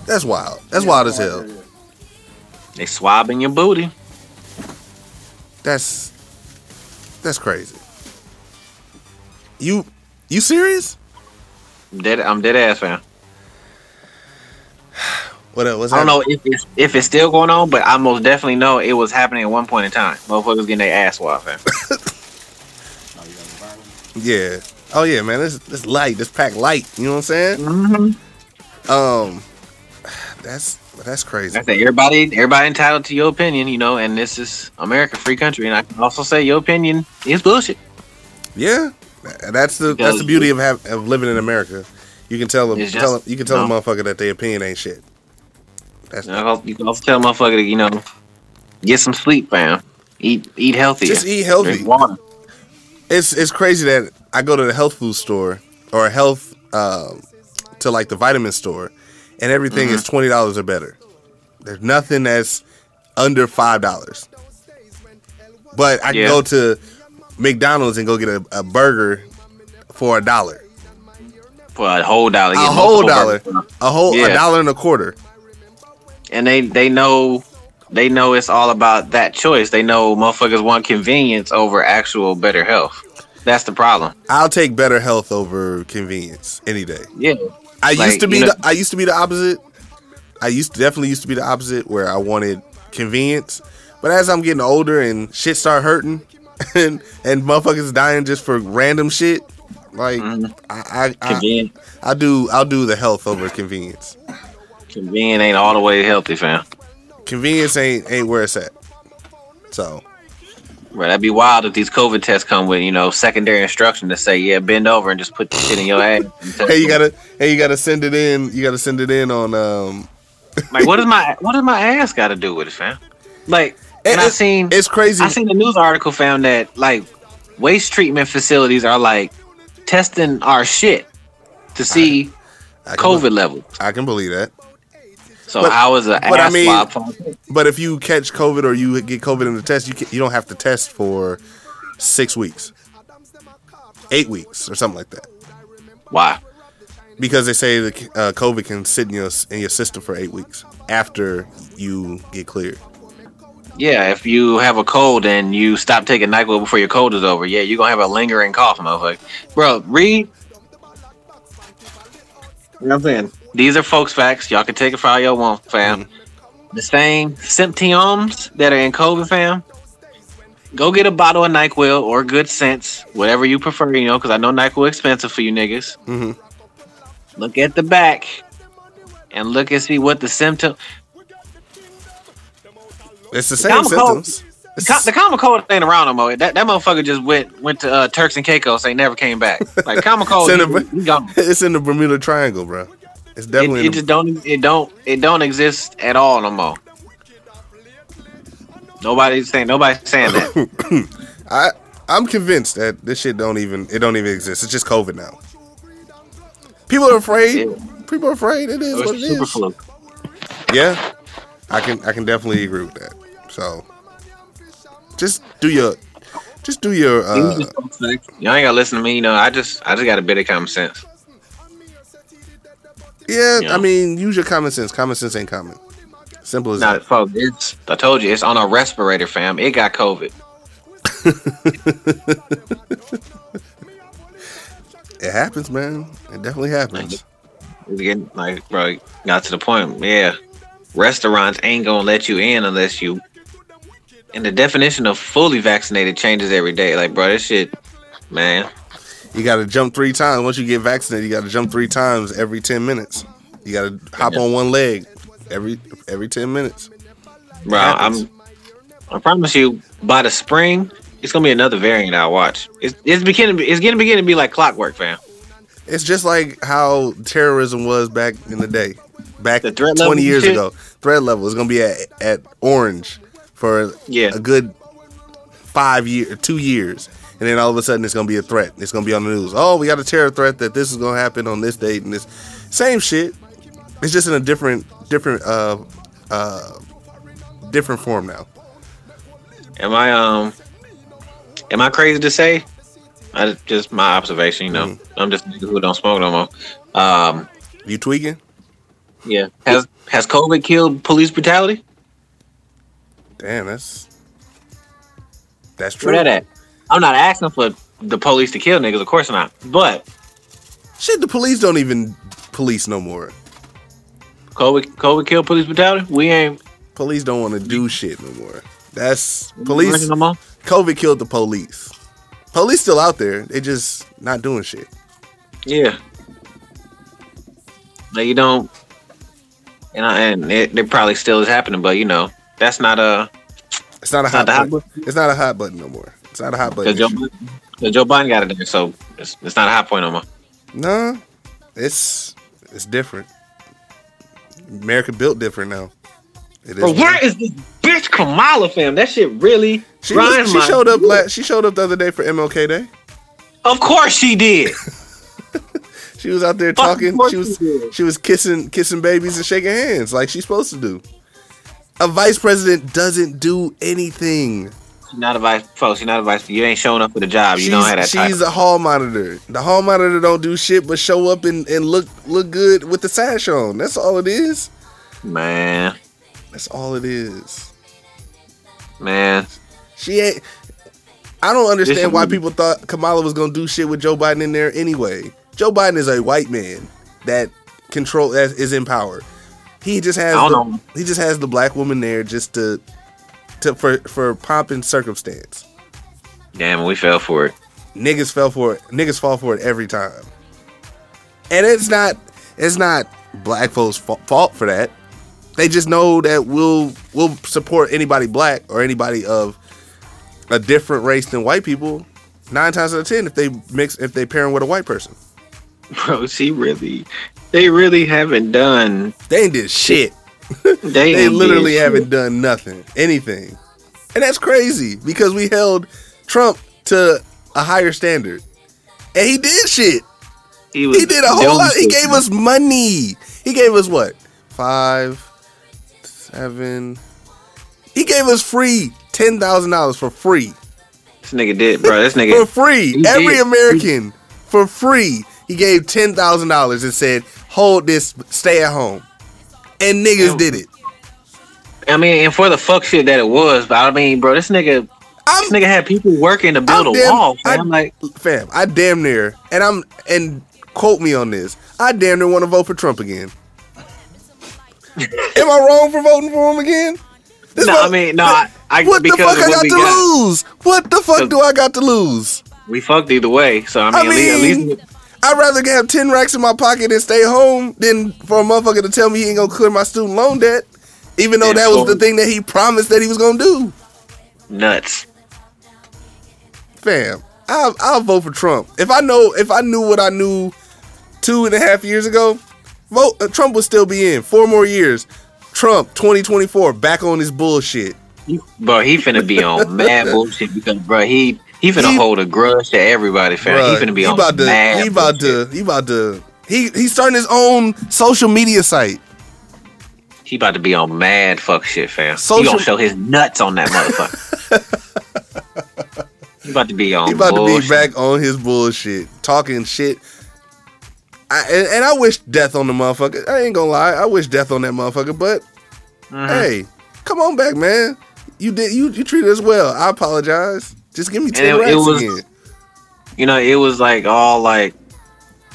That's wild. That's wild as hell. They swabbing your booty. That's that's crazy. You you serious? I'm dead. I'm dead ass, fam. What else? What's I don't happening? know if it's, if it's still going on, but I most definitely know it was happening at one point in time. Motherfuckers getting their ass fam. Yeah. Oh yeah, man. This this light. This pack light. You know what I'm saying? mm-hmm. Um, that's that's crazy. I say everybody, everybody entitled to your opinion, you know, and this is America, free country, and I can also say your opinion is bullshit. Yeah, that's the that's the beauty of have, of living in America. You can tell them, It's tell them you can tell no. a motherfucker that their opinion ain't shit. That's know, you can also tell motherfucker to, you know, get some sleep, fam. Eat, eat healthy. just eat healthy. Drink water. It's it's crazy that I go to the health food store or health um, to like the vitamin store, and everything is twenty dollars or better. There's nothing that's under five dollars. But I can Yeah. go to McDonald's and go get a, a burger for a dollar, for a whole dollar. a whole dollar, burgers. a whole a dollar and a quarter. And they they know they know it's all about that choice. They know motherfuckers want convenience over actual better health. That's the problem. I'll take better health over convenience any day. Yeah. I Like, used to be you know- the I used to be the opposite. I used to definitely used to be the opposite where I wanted convenience. But as I'm getting older and shit start hurting and and motherfuckers dying just for random shit, like Mhm. I, I, I I do I'll do the health over convenience. Convenient ain't all the way healthy, fam. Convenience ain't ain't where it's at. So Bro, that'd be wild if these COVID tests come with, you know, secondary instruction to say, yeah, bend over and just put the shit in your ass. hey you gotta hey you gotta send it in you gotta send it in on um like, what does my what does my ass got to do with it, fam? Like, and I seen it's crazy. I seen a news article found that like waste treatment facilities are like testing our shit to see I can, COVID levels. I can believe that. So But- I was an but I mean- swab. But if you catch COVID or you get COVID in the test, you can, you don't have to test for six weeks, eight weeks, or something like that, Why? because they say the uh, COVID can sit in your in your system for eight weeks after you get cleared. Yeah, if you have a cold and you stop taking NyQuil before your cold is over, yeah, you're gonna have a lingering cough, motherfucker. Bro, read. You know what I'm saying? These are folks' facts. Y'all can take it for all y'all want, fam. The same symptoms that are in COVID, fam. Go get a bottle of NyQuil or Good Sense, whatever you prefer, you know, because I know NyQuil expensive for you niggas. Mhm. Look at the back and look and see what the symptom. It's the same cold- symptoms. The, co- the common cold ain't around no more. That that motherfucker just went went to uh, Turks and Caicos. They never came back. Like common cold, Send he, it- he gone. It's in the Bermuda Triangle, bro. It's It, definitely. it in just don't it don't it don't exist at all no more. Nobody's saying nobody's saying that. I I'm convinced that this shit don't even it don't even exist. It's just COVID now. People are afraid. Yeah. People are afraid. It is It what it is. Yeah, I can I can definitely agree with that. So, just do your, just do your. Uh, Y'all ain't gotta listen to me. You know, I just I just got a bit of common sense. Yeah, Yeah. I mean, use your common sense. Common sense ain't common. Simple as Now, that. folks, it's I told you it's on a respirator, fam. It got COVID. It happens, man. It definitely happens. It's getting like, bro, got to the point. Yeah, restaurants ain't gonna let you in unless you. And the definition of fully vaccinated changes every day. Like, bro, this shit, man. You got to jump three times. Once you get vaccinated, you got to jump three times every ten minutes. You got to hop on one leg every every ten minutes. Bro. I'm. I promise you, by the spring, it's gonna be another variant I watch. It's it's beginning. It's getting beginning to be like clockwork, fam. It's just like how terrorism was back in the day, back The threat twenty years shit? ago. Threat level is gonna be at at orange for Yeah. a good five year, two years, and then all of a sudden it's gonna be a threat. It's gonna be on the news. Oh, we got a terror threat that this is gonna happen on this date and this same shit. It's just in a different, different, uh, uh, different form now. Am I um? Am I crazy to say? I just my observation. You know, Mm-hmm. I'm just who don't smoke no more. Um, You tweaking? yeah. Has has COVID killed police brutality? Damn, that's that's true. Where that at? I'm not asking for the police to kill niggas, of course not. But Shit, the police don't even police no more. COVID COVID killed police brutality? We ain't Police don't want to do shit no more. That's police. no more. COVID killed the police. Police still out there. They just not doing shit. Yeah. Like you don't, you know, and it, it probably still is happening, but you know, that's not a It's not a It's hot not hot button. It's not a hot button no more. It's not a hot button. because Joe. 'cause Joe Biden got it there, so it's, it's not a hot point no more. No, it's it's different. America built different now. It is. Bro, where is this bitch Kamala, fam? That shit really she, was, she showed up. La- she showed up the other day for MLK Day. Of course she did. She was out there talking. She was she she was kissing kissing babies and shaking hands like she's supposed to do. A vice president doesn't do anything. She's not a vice, folks. She's not a vice. You ain't showing up for the job. You she's don't have that she's a hall monitor. The hall monitor don't do shit but show up and, and look look good with the sash on. That's all it is. Man, That's all it is. Man, She ain't. I don't understand why people thought Kamala was gonna do shit with Joe Biden in there anyway. Joe Biden is a white man that control that is in power. He just has the, know. he just has the black woman there just to to for for pomp and circumstance. damn, we fell for it. Niggas fell for it. Niggas fall for it every time. And it's not it's not black folks' fa- fault for that. They just know that we'll we'll support anybody black or anybody of a different race than white people. Nine times out of ten, if they mix, if they pair with a white person, Bro, she really, they really haven't done. they ain't did shit. They, They literally haven't shit. done nothing, anything, and that's crazy because we held Trump to a higher standard, and he did shit. He, was He did a whole lot. He gave us money. He gave us what? Five, seven. He gave us free ten thousand dollars for free. This nigga did, bro. This nigga. For free. He Every did. American for free. He gave ten thousand dollars and said, "Hold this. Stay at home." And niggas did it. I mean, and for the fuck shit that it was, but I mean, bro, this nigga, this I'm nigga had people working to build I'm a damn- wall. I- Fam. like, fam. I damn near, and I'm and quote me on this. I damn near want to vote for Trump again. Am I wrong for voting for him again? This no, I mean, no, I, I What the because fuck I what got we to got, lose? What the fuck do I got to lose? we fucked either way. So I mean, I at least, at least I'd rather have ten racks in my pocket and stay home than for a motherfucker to tell me he ain't gonna clear my student loan debt, even though that was the thing that he promised that he was gonna do. nuts. Fam, I'll, I'll vote for Trump if I know if I knew what I knew two and a half years ago. Vote uh, Trump would still be in four more years. Trump 2024 back on his bullshit. Bro, he finna be on mad bullshit because, bro, he he finna He- hold a grudge to everybody, fam. Bruh, he finna be he on about to mad he about bullshit. to he about to he he's starting his own social media site. He about to be on mad fuck shit, fam. Social- He gonna show his nuts on that motherfucker. he about to be on He about to be back on his bullshit, talking shit. I, and, and I wish death on the motherfucker. I ain't gonna lie, I wish death on that motherfucker. But Mhm. hey, come on back, man. You did you you treated us well. I apologize. Just give me ten it- it was- again. you know, it was like all like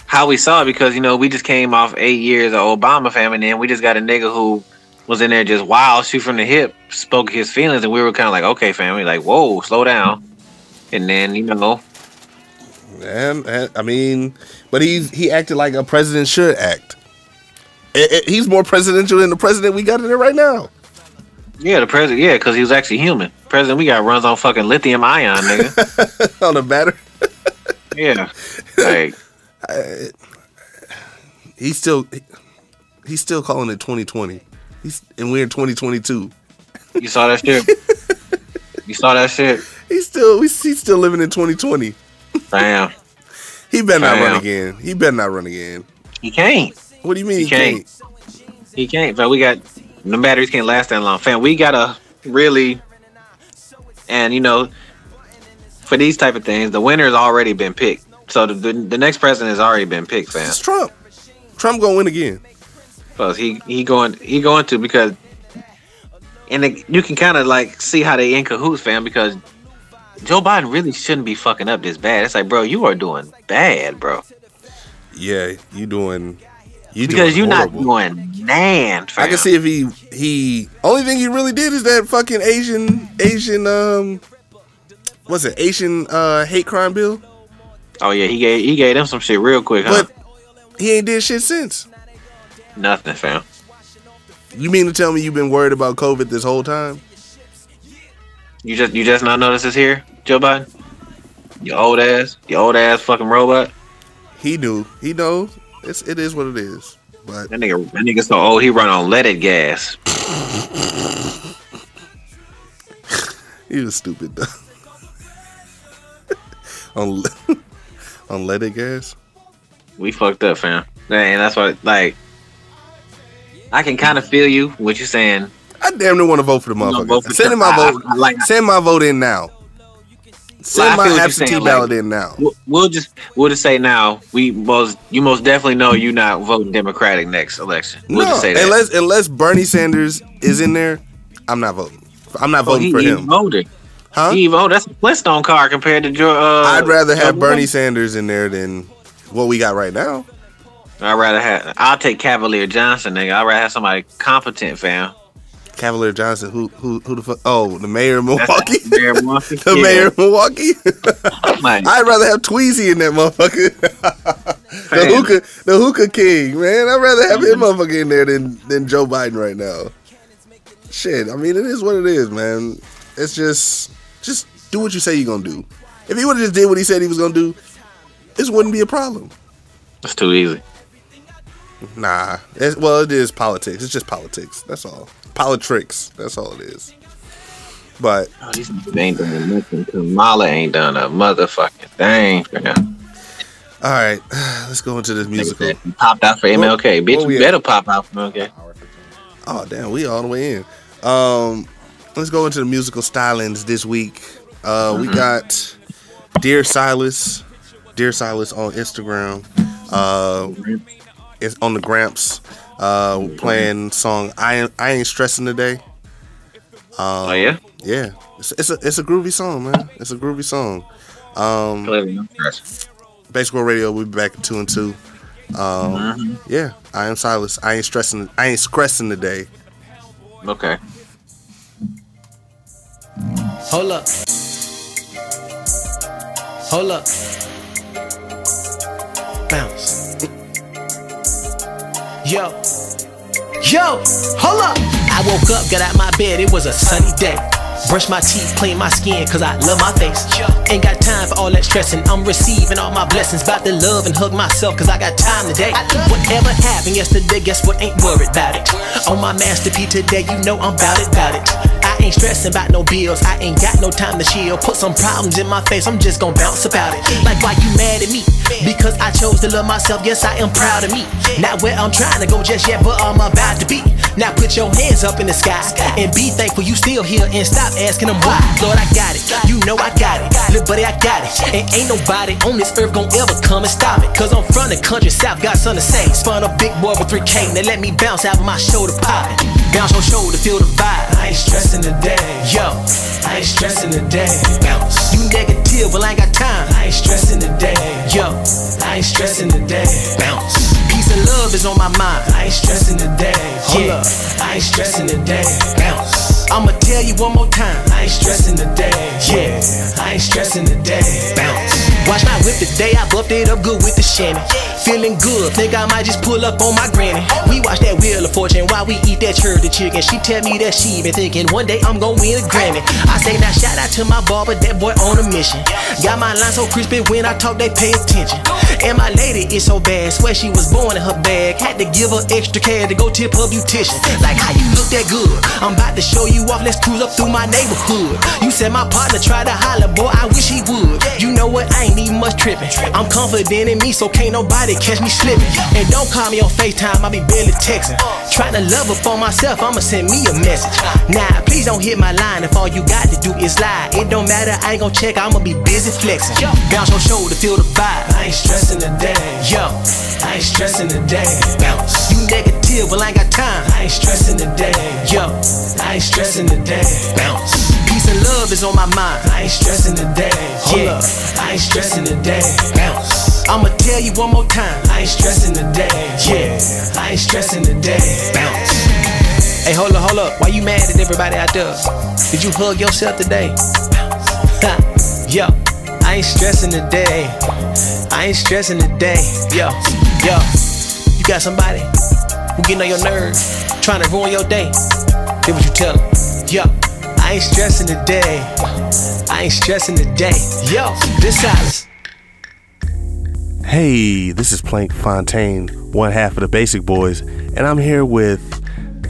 how we saw it because you know we just came off eight years of Obama fam, and then we just got a nigga who was in there just wild, shoot from the hip, spoke his feelings, and we were kind of like, okay, family, like, whoa, slow down, and then you know, And, and I mean, but he's he acted like a president should act. It- it- he's more presidential than the president we got in there right now. Yeah, the president, yeah, because he was actually human. President we got runs on fucking lithium ion, nigga. on the matter, yeah, like he's still he's still calling it 2020. He's and we're in 2022. you saw that shit. You saw that shit. He's still we he's still living in 2020. Damn, He better not run again. He better not run again. he can't. What do you mean he, He can't? can't. He can't. But we got the batteries can't last that long, fam. We gotta really, and you know, for these type of things, the winner has already been picked. So the, the, the next president has already been picked, fam. It's Trump. Trump gonna win again. Because he he going he going to because, and it, you can kind of like see how they in cahoots, fam. Because Joe Biden really shouldn't be fucking up this bad. It's like, bro, you are doing bad, bro. Yeah, you doing you Because you're not doing nan, fam. I can see if he he only thing he really did is that fucking Asian Asian um what's it Asian uh hate crime bill, Oh yeah, he gave he gave them some shit real quick, huh? but he ain't did shit since. Nothing, fam. You mean to tell me you've been worried about COVID this whole time? You just you just not notice it's here, Joe Biden? Your old ass, your old ass fucking robot. He knew. He knows. It's it is what it is. But That nigga, that nigga so old he run on leaded gas. he was stupid though. on on leaded gas. We fucked up, fam. And that's why, like, I can kind of feel you what you're saying. I damn near want to vote for the motherfucker. Send my I- vote. I like- Send my vote in now. Send my feel what you're absentee ballot like- in now. We'll, we'll just we'll just say now we most you most definitely know you're not voting Democratic next election. We'll no, just say that. unless unless Bernie Sanders is in there, I'm not voting. I'm not Oh, voting he, for he him. voted. Huh? He voted. That's a Flintstone car compared to Joe. Uh, I'd rather have Bernie Biden. Sanders in there than what we got right now. I'd rather have. I'll take Cavalier Johnson, nigga. I'd rather have somebody competent, fam. Cavalier Johnson, who who who the fuck? Oh, the mayor of That's Milwaukee. Mayor of Milwaukee. the Yeah. mayor of Milwaukee. Oh like, I'd rather have Tweezy in that motherfucker. the hookah, the hookah king, man. I'd rather have him motherfucker in there than than Joe Biden right now. Shit, I mean, it is what it is, man. It's just, just do what you say you're gonna do. If he would have just did what he said he was gonna do, this wouldn't be a problem. It's too easy. Nah, it's, well, it is politics. It's just politics. That's all. Politricks. That's all it is. But Oh, these ain't done nothing. Kamala ain't done a motherfucking thing for him. all right, let's go into this musical. Popped out for MLK. Bitch, we you better pop out for MLK. Oh damn, we all the way in. Um, let's go into the musical stylings this week. Uh, we got Dear Silas, Dear Silas on Instagram. Uh, it's on the Gramps. Uh, playing song I ain't, I ain't stressing today. Um, Oh yeah. yeah, it's, it's a it's a groovy song, man. It's a groovy song. Um, Clearly, no stress. Basic World Radio. We'll be back at two and two. Um, yeah, I am Silas. I ain't stressing. I ain't stressing today. Okay. Hold up. Hold up. Bounce. Yo. Yo, hold up. I woke up, got out my bed, it was a sunny day. Brush my teeth, clean my skin, cause I love my face. Ain't got time for all that stressing. I'm receiving all my blessings. About to love and hug myself, cause I got time today. Whatever happened yesterday, guess what? Ain't worried about it. On my masterpiece today, you know I'm bout it, bout it. I ain't stressing about no bills, I ain't got no time to chill. Put some problems in my face, I'm just gonna bounce about it. Like, why you mad at me? Because I chose to love myself, yes, I am proud of me. Not where I'm trying to go just yet, but I'm about to be. Now put your hands up in the sky and be thankful you still here and stop asking them why. Lord, I got it. You know I got it. Look, buddy, I got it. And ain't nobody on this earth gonna ever come and stop it. Cause I'm from the country south, got something to say. Spun a big boy with 3K, now let me bounce out of my shoulder poppin'. Bounce your shoulder, feel the vibe. I ain't stressing today. Yo, I ain't stressing today. Bounce. You negative, well, I ain't got time. I ain't stressing today. Yo, I ain't stressing today. Bounce. Peace and love is on my mind. I ain't stressing today. Hold up. I ain't stressing today. Bounce. I'ma tell you one more time. I ain't stressing today. Yeah, I ain't stressing today. Bounce. Watch my whip today. I buffed it up good with the Shannon. Feeling good. Think I might just pull up on my granny. We watch that Wheel of Fortune while we eat that church chicken. She tell me that she been thinking one day I'm gonna win a Grammy. I say now shout out to my barber, that boy on a mission. Got my line so crispy when I talk, they pay attention. And my lady is so bad, swear she was born in her bag. Had to give her extra cash to go tip her beautician. Like how you look that good? I'm about to show you off. Let's cruise up through my neighborhood. You said my partner tried to holler, boy. I wish he would. You know what? I ain't even much tripping. I'm confident in me, so can't nobody catch me slipping. And don't call me on FaceTime, I be barely texting. Trying to love up on myself, I'ma send me a message. Nah, please don't hit my line if all you got to do is lie. It don't matter, I ain't gon' check, I'ma be busy flexing. Bounce your shoulder, feel the vibe. I ain't stressing today. Yo, I ain't stressing today. Bounce. You negative, well, I ain't got time. I ain't stressing today. Yo, I ain't stressing today. Bounce. Peace and love is on my mind. I ain't stressing today. Yeah, I ain't stressing today. Bounce. I'ma tell you one more time. I ain't stressing today. Yeah, I ain't stressing today. Bounce. Hey, hold up, hold up. Why you mad at everybody out there? Did you hug yourself today? Ha, Yo, I ain't stressing today. I ain't stressing today. Yo, yo, you got somebody who getting on your nerves, trying to ruin your day. Then what you tell them? Yo, I ain't stressing today. I ain't stressing today. Yo, this Silas. Hey, this is Plank Fontaine, one half of the Basic Boys, and I'm here with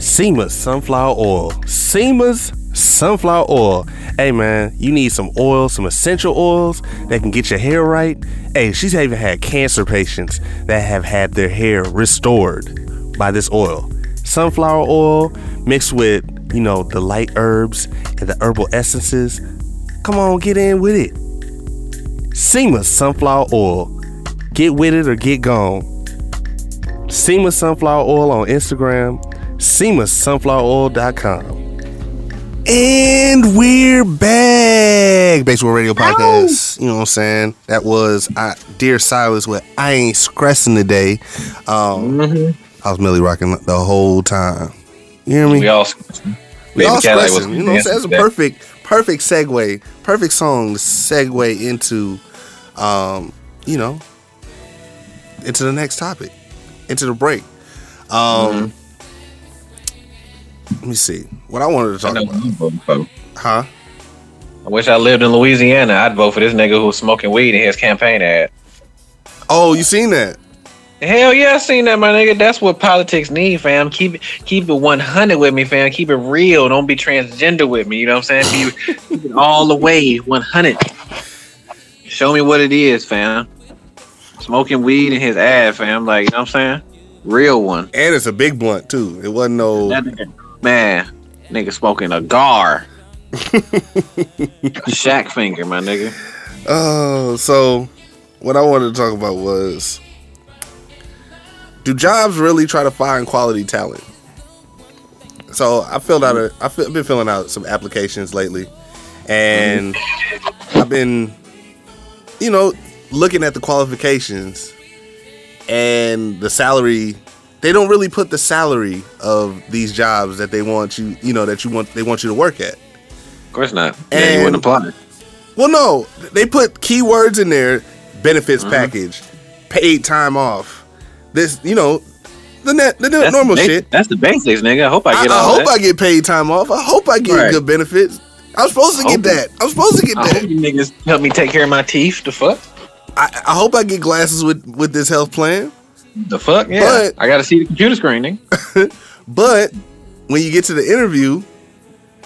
SEMA's Sunflower Oil. SEMA's Sunflower Oil. Hey man, you need some oil, some essential oils that can get your hair right. Hey, she's even had cancer patients that have had their hair restored by this oil. Sunflower oil mixed with, you know, the light herbs and the herbal essences. Come on, get in with it. SEMA's Sunflower Oil. Get with it or get gone. SEMA Sunflower Oil on Instagram, SEMASunflowerOil.com. And we're back. Baseball Radio Podcast. You know what I'm saying? That was uh, Dear Silas with I Ain't Stressing Today. Um, I was Millie rocking the whole time. You hear me? We all We all Baby Cadillac was stressing. You know what I'm saying? That's a perfect, perfect segue, perfect song to segue into, um, you know, into the next topic, into the break. Um, let me see what I wanted to talk about. who I'm voting for. Huh? I wish I lived in Louisiana. I'd vote for this nigga who was smoking weed in his campaign ad. Oh, you seen that? Hell yeah, I seen that, my nigga. That's what politics need, fam. Keep it, keep it 100 with me, fam. Keep it real. Don't be transgender with me. You know what I'm saying? Keep, keep it all the way 100. Show me what it is, fam. Smoking weed in his ad, fam. Like, you know what I'm saying? Real one. And it's a big blunt too. It wasn't no. Nigga, man, nigga smoking a gar. Shack finger, my nigga. Oh, so what I wanted to talk about was do jobs really try to find quality talent? So I filled out a I feel, I've been filling out some applications lately, and mm-hmm. I've been, you know, looking at the qualifications and the salary. They don't really put the salary of these jobs that they want you, you know, that you want they want you to work at. Of course not. Yeah, you And- wouldn't apply. Well, no, they put keywords in there: benefits mm-hmm. package, paid time off. This, you know, the net, the That's normal the shit. That's the basics, nigga. I hope I I, get I all hope that. I get paid time off. I hope I get Right. good benefits. I'm supposed to get that. I'm supposed to get I that. you niggas help me take care of my teeth. The fuck? I, I hope I get glasses with with this health plan. The fuck? Yeah. But- I gotta see the computer screen, nigga. But when you get to the interview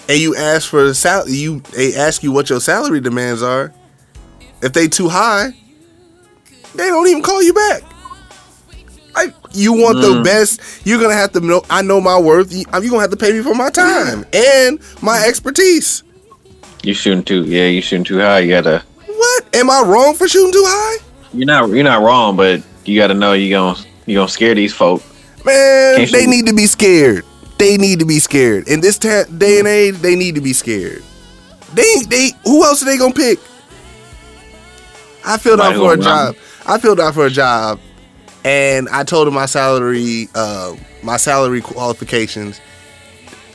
and you ask for the sal, you they ask you what your salary demands are. If they too high, they don't even call you back. I, you want the Mm. best? You're gonna have to know. I know my worth. You, you're gonna have to pay me for my time and my expertise. You shooting too? Yeah, you shooting too high. You gotta. Am I wrong for shooting too high? You're not. You're not wrong, but you gotta know you gonna you gonna scare these folk. Man, Can't they shoot. need to be scared. They need to be scared. In this ta- day and age, they need to be scared. They they who else are they gonna pick? I filled out for a job. I filled out for a job, and I told them my salary, uh, my salary qualifications.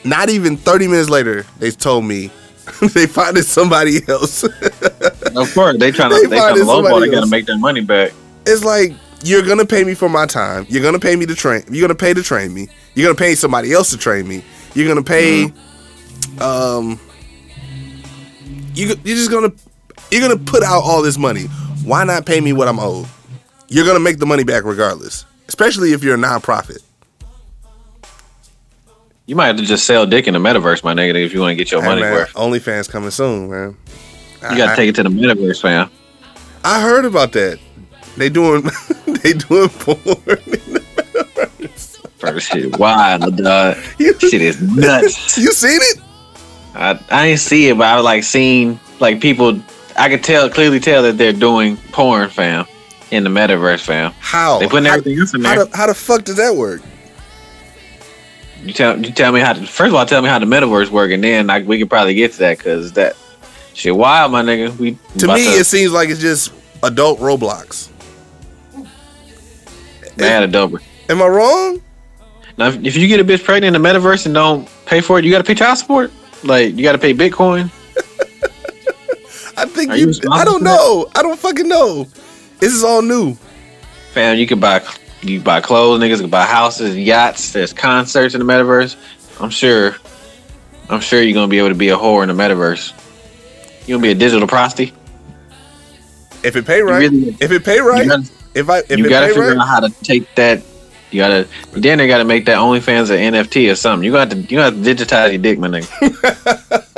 Not even thirty minutes later, they told me they found somebody else. Of course, they trying to they trying to lowball. They gotta make their money back. it's like you're gonna pay me for my time. You're gonna pay me to train. You're gonna pay to train me. You're gonna pay somebody else to train me. You're gonna pay. Um. You you're just gonna you're gonna put out all this money. Why not pay me what I'm owed? You're gonna make the money back regardless. Especially if you're a nonprofit. You might have to just sell dick in the metaverse, my nigga, if you want to get your Hey, money man, worth. OnlyFans coming soon, man. You gotta I, take it to the metaverse, fam. I heard about that. They doing they doing porn. First shit, wild, dog. you, Shit is nuts. you seen it? I I ain't see it, but I was like seen like people. I could tell clearly tell that they're doing porn, fam, in the metaverse, fam. How? They putting everything else in How the, how the fuck does that work? You tell you tell me how. To, first of all, tell me how the metaverse work, and then like we could probably get to that because that shit wild, my nigga. We To me, it seems like it's just adult Roblox. mad adult. Am I wrong? Now, if, if you get a bitch pregnant in the metaverse and don't pay for it, you got to pay child support. Like you got to pay Bitcoin. I think Are you. you I don't for that? know. I don't fucking know. This is all new. Fam, you can buy you buy clothes, niggas can buy houses, yachts. There's concerts in the metaverse. I'm sure. I'm sure you're gonna be able to be a whore in the metaverse. You gonna be a digital prosti? If it pay right, really- if it pay right, gotta, if I if you gotta figure right, out how to take that. You gotta then they gotta make that OnlyFans an NFT or something. You got to you got to digitize your dick, my nigga.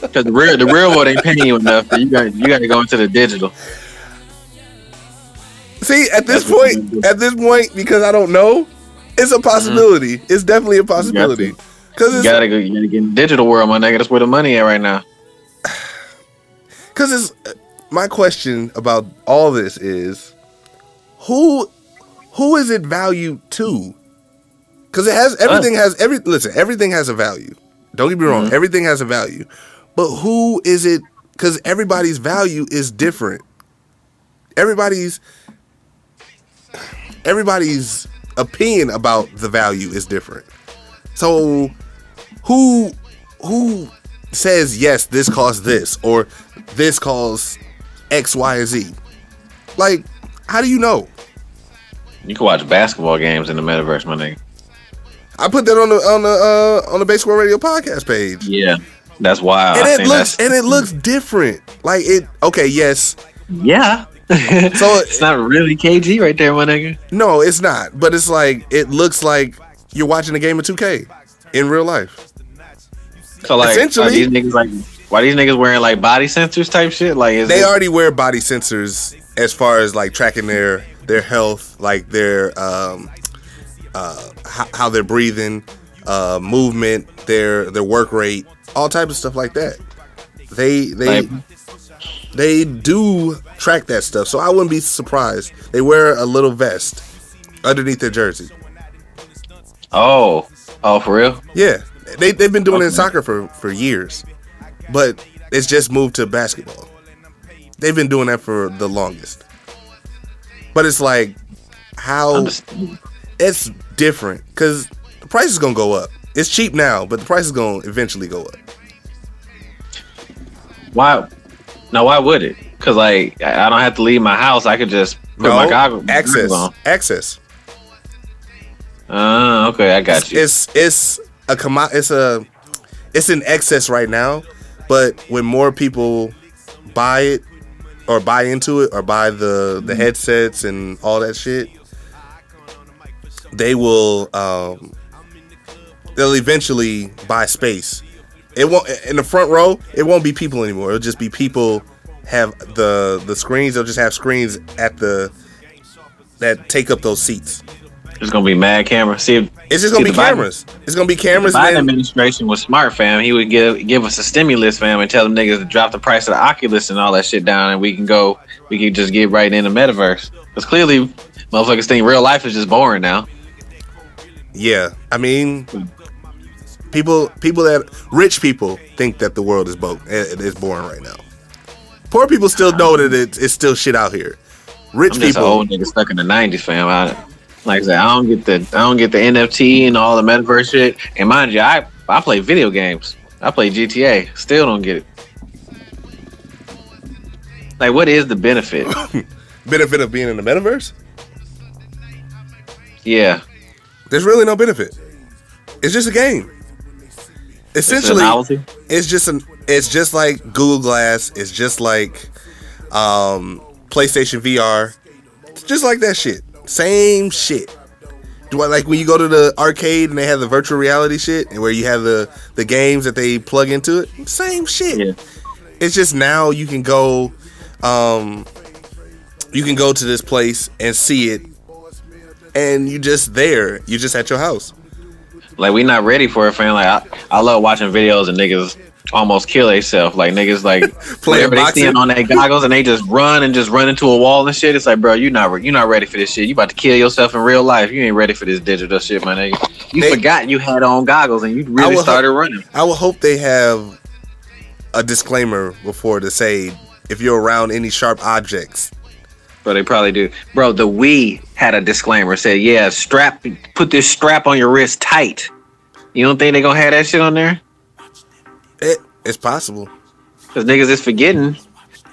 Because the real the real world ain't paying you enough. So you got you got to go into the digital. see at this That's point, at this point, because I don't know, it's a possibility. It's definitely a possibility. Because Mm-hmm. You it's gotta go. You gotta get in the digital world, my nigga. That's where the money at right now. Because it's my question about all this is who who is it valued to? Because it has everything has every listen everything has a value. Don't get me wrong. Mm-hmm. Everything has a value, but who is it? Because everybody's value is different. Everybody's everybody's opinion about the value is different. So who who says yes this costs this or this costs X, Y, and Z? Like, how do you know? You can watch basketball games in the metaverse, my nigga. I put that on the on the uh, on the baseball Radio podcast page. Yeah, that's wild. and it looks and it looks different. Like it. Okay, yes. yeah. So it's not really KG right there, my nigga. no, it's not. But it's like it looks like you're watching a game of 2K in real life. So like, Essentially- these niggas like, why these niggas wearing like body sensors type shit? Like, is They it, already wear body sensors as far as like tracking their their health, like their um uh how, how they're breathing, uh movement, their their work rate, all types of stuff like that. They they Like- they do track that stuff, so I wouldn't be surprised. They wear a little vest underneath their jersey. Oh, oh, for real? Yeah, they they've been doing it in soccer for for years, but it's just moved to basketball. They've been doing that for the longest, but it's like how it's different because the price is gonna go up. It's cheap now, but the price is gonna eventually go up. Why? Now, why would it? Because like, I I don't have to leave my house. I could just put my goggles access, on. access. Ah, okay, I got you. It's it's a commo- It's a it's in excess right now, but when more people buy it or buy into it or buy the the headsets and all that shit, they will um they'll eventually buy space. It won't in the front row. It won't be people anymore. It'll just be people have the the screens. They'll just have screens at the that take up those seats. It's gonna be mad camera. See, if It's just gonna be the Biden- cameras. It's gonna be cameras. Biden and then- administration was smart, fam. He would give give us a stimulus, fam, and tell them niggas to drop the price of the Oculus and all that shit down, and we can go. We can just get right in the metaverse. Because clearly, motherfuckers think real life is just boring now. Yeah, I mean, people people that rich people think that the world is bo- eh, is boring right now. Poor people still know that it's, it's still shit out here. Rich I'm just an people, old nigga stuck in the '90s, fam. I, like I said, I don't get the I don't get the NFT and all the metaverse shit. And mind you, I I play video games. I play GTA. Still don't get it. Like, what is the benefit? benefit of being in the metaverse. yeah, There's really no benefit. It's just a game. Essentially, novelty. it's just an it's just like Google Glass. It's just like um, PlayStation VR. It's just like that shit. Same shit. Do I like when you go to the arcade and they have the virtual reality shit and where you have the the games that they plug into it? Same shit. Yeah. It's just now you can go um you can go to this place and see it and you just there. You just at your house. Like we not ready for it, fam. Like I, I love watching videos and niggas almost kill themselves. Like niggas like Playing they boxing? seeing on their goggles and they just run and just run into a wall and shit. It's like, bro, you not re- you not ready for this shit. You about to kill yourself in real life. You ain't ready for this digital shit, my nigga. You They- forgot you had on goggles and you really started running. I would hope they have a disclaimer before to say if you're around any sharp objects. Bro, they probably do. Bro, the Wii had a disclaimer said, yeah, strap put this strap on your wrist tight. You don't think they gonna have that shit on there? It, it's possible. Cause niggas is forgetting.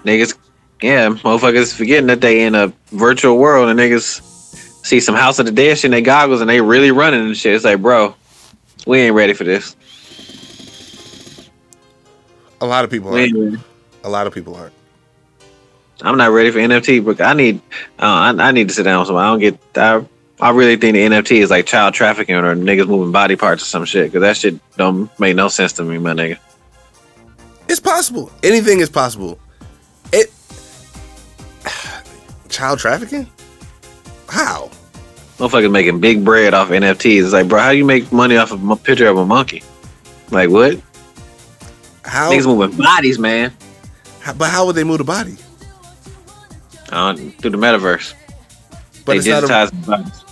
Niggas, yeah, motherfuckers forgetting that they in a virtual world and niggas see some House of the Dead shit in their goggles and they really running and shit. It's like, bro, we ain't ready for this. A lot of people aren't. A lot of people aren't. I'm not ready for NFT, but I need, uh, I, I need to sit down with somebody. I don't get, I, I really think the NFT is like child trafficking or niggas moving body parts or some shit. Cause that shit don't make no sense to me, my nigga. It's possible. Anything is possible. It child trafficking? How? Motherfuckers making big bread off NFTs. It's like, bro, how you make money off of a picture of a monkey? Like what? How? Niggas moving bodies, man. how- but how would they move the body? Uh, through the metaverse. But they it's not a, digitize the bodies.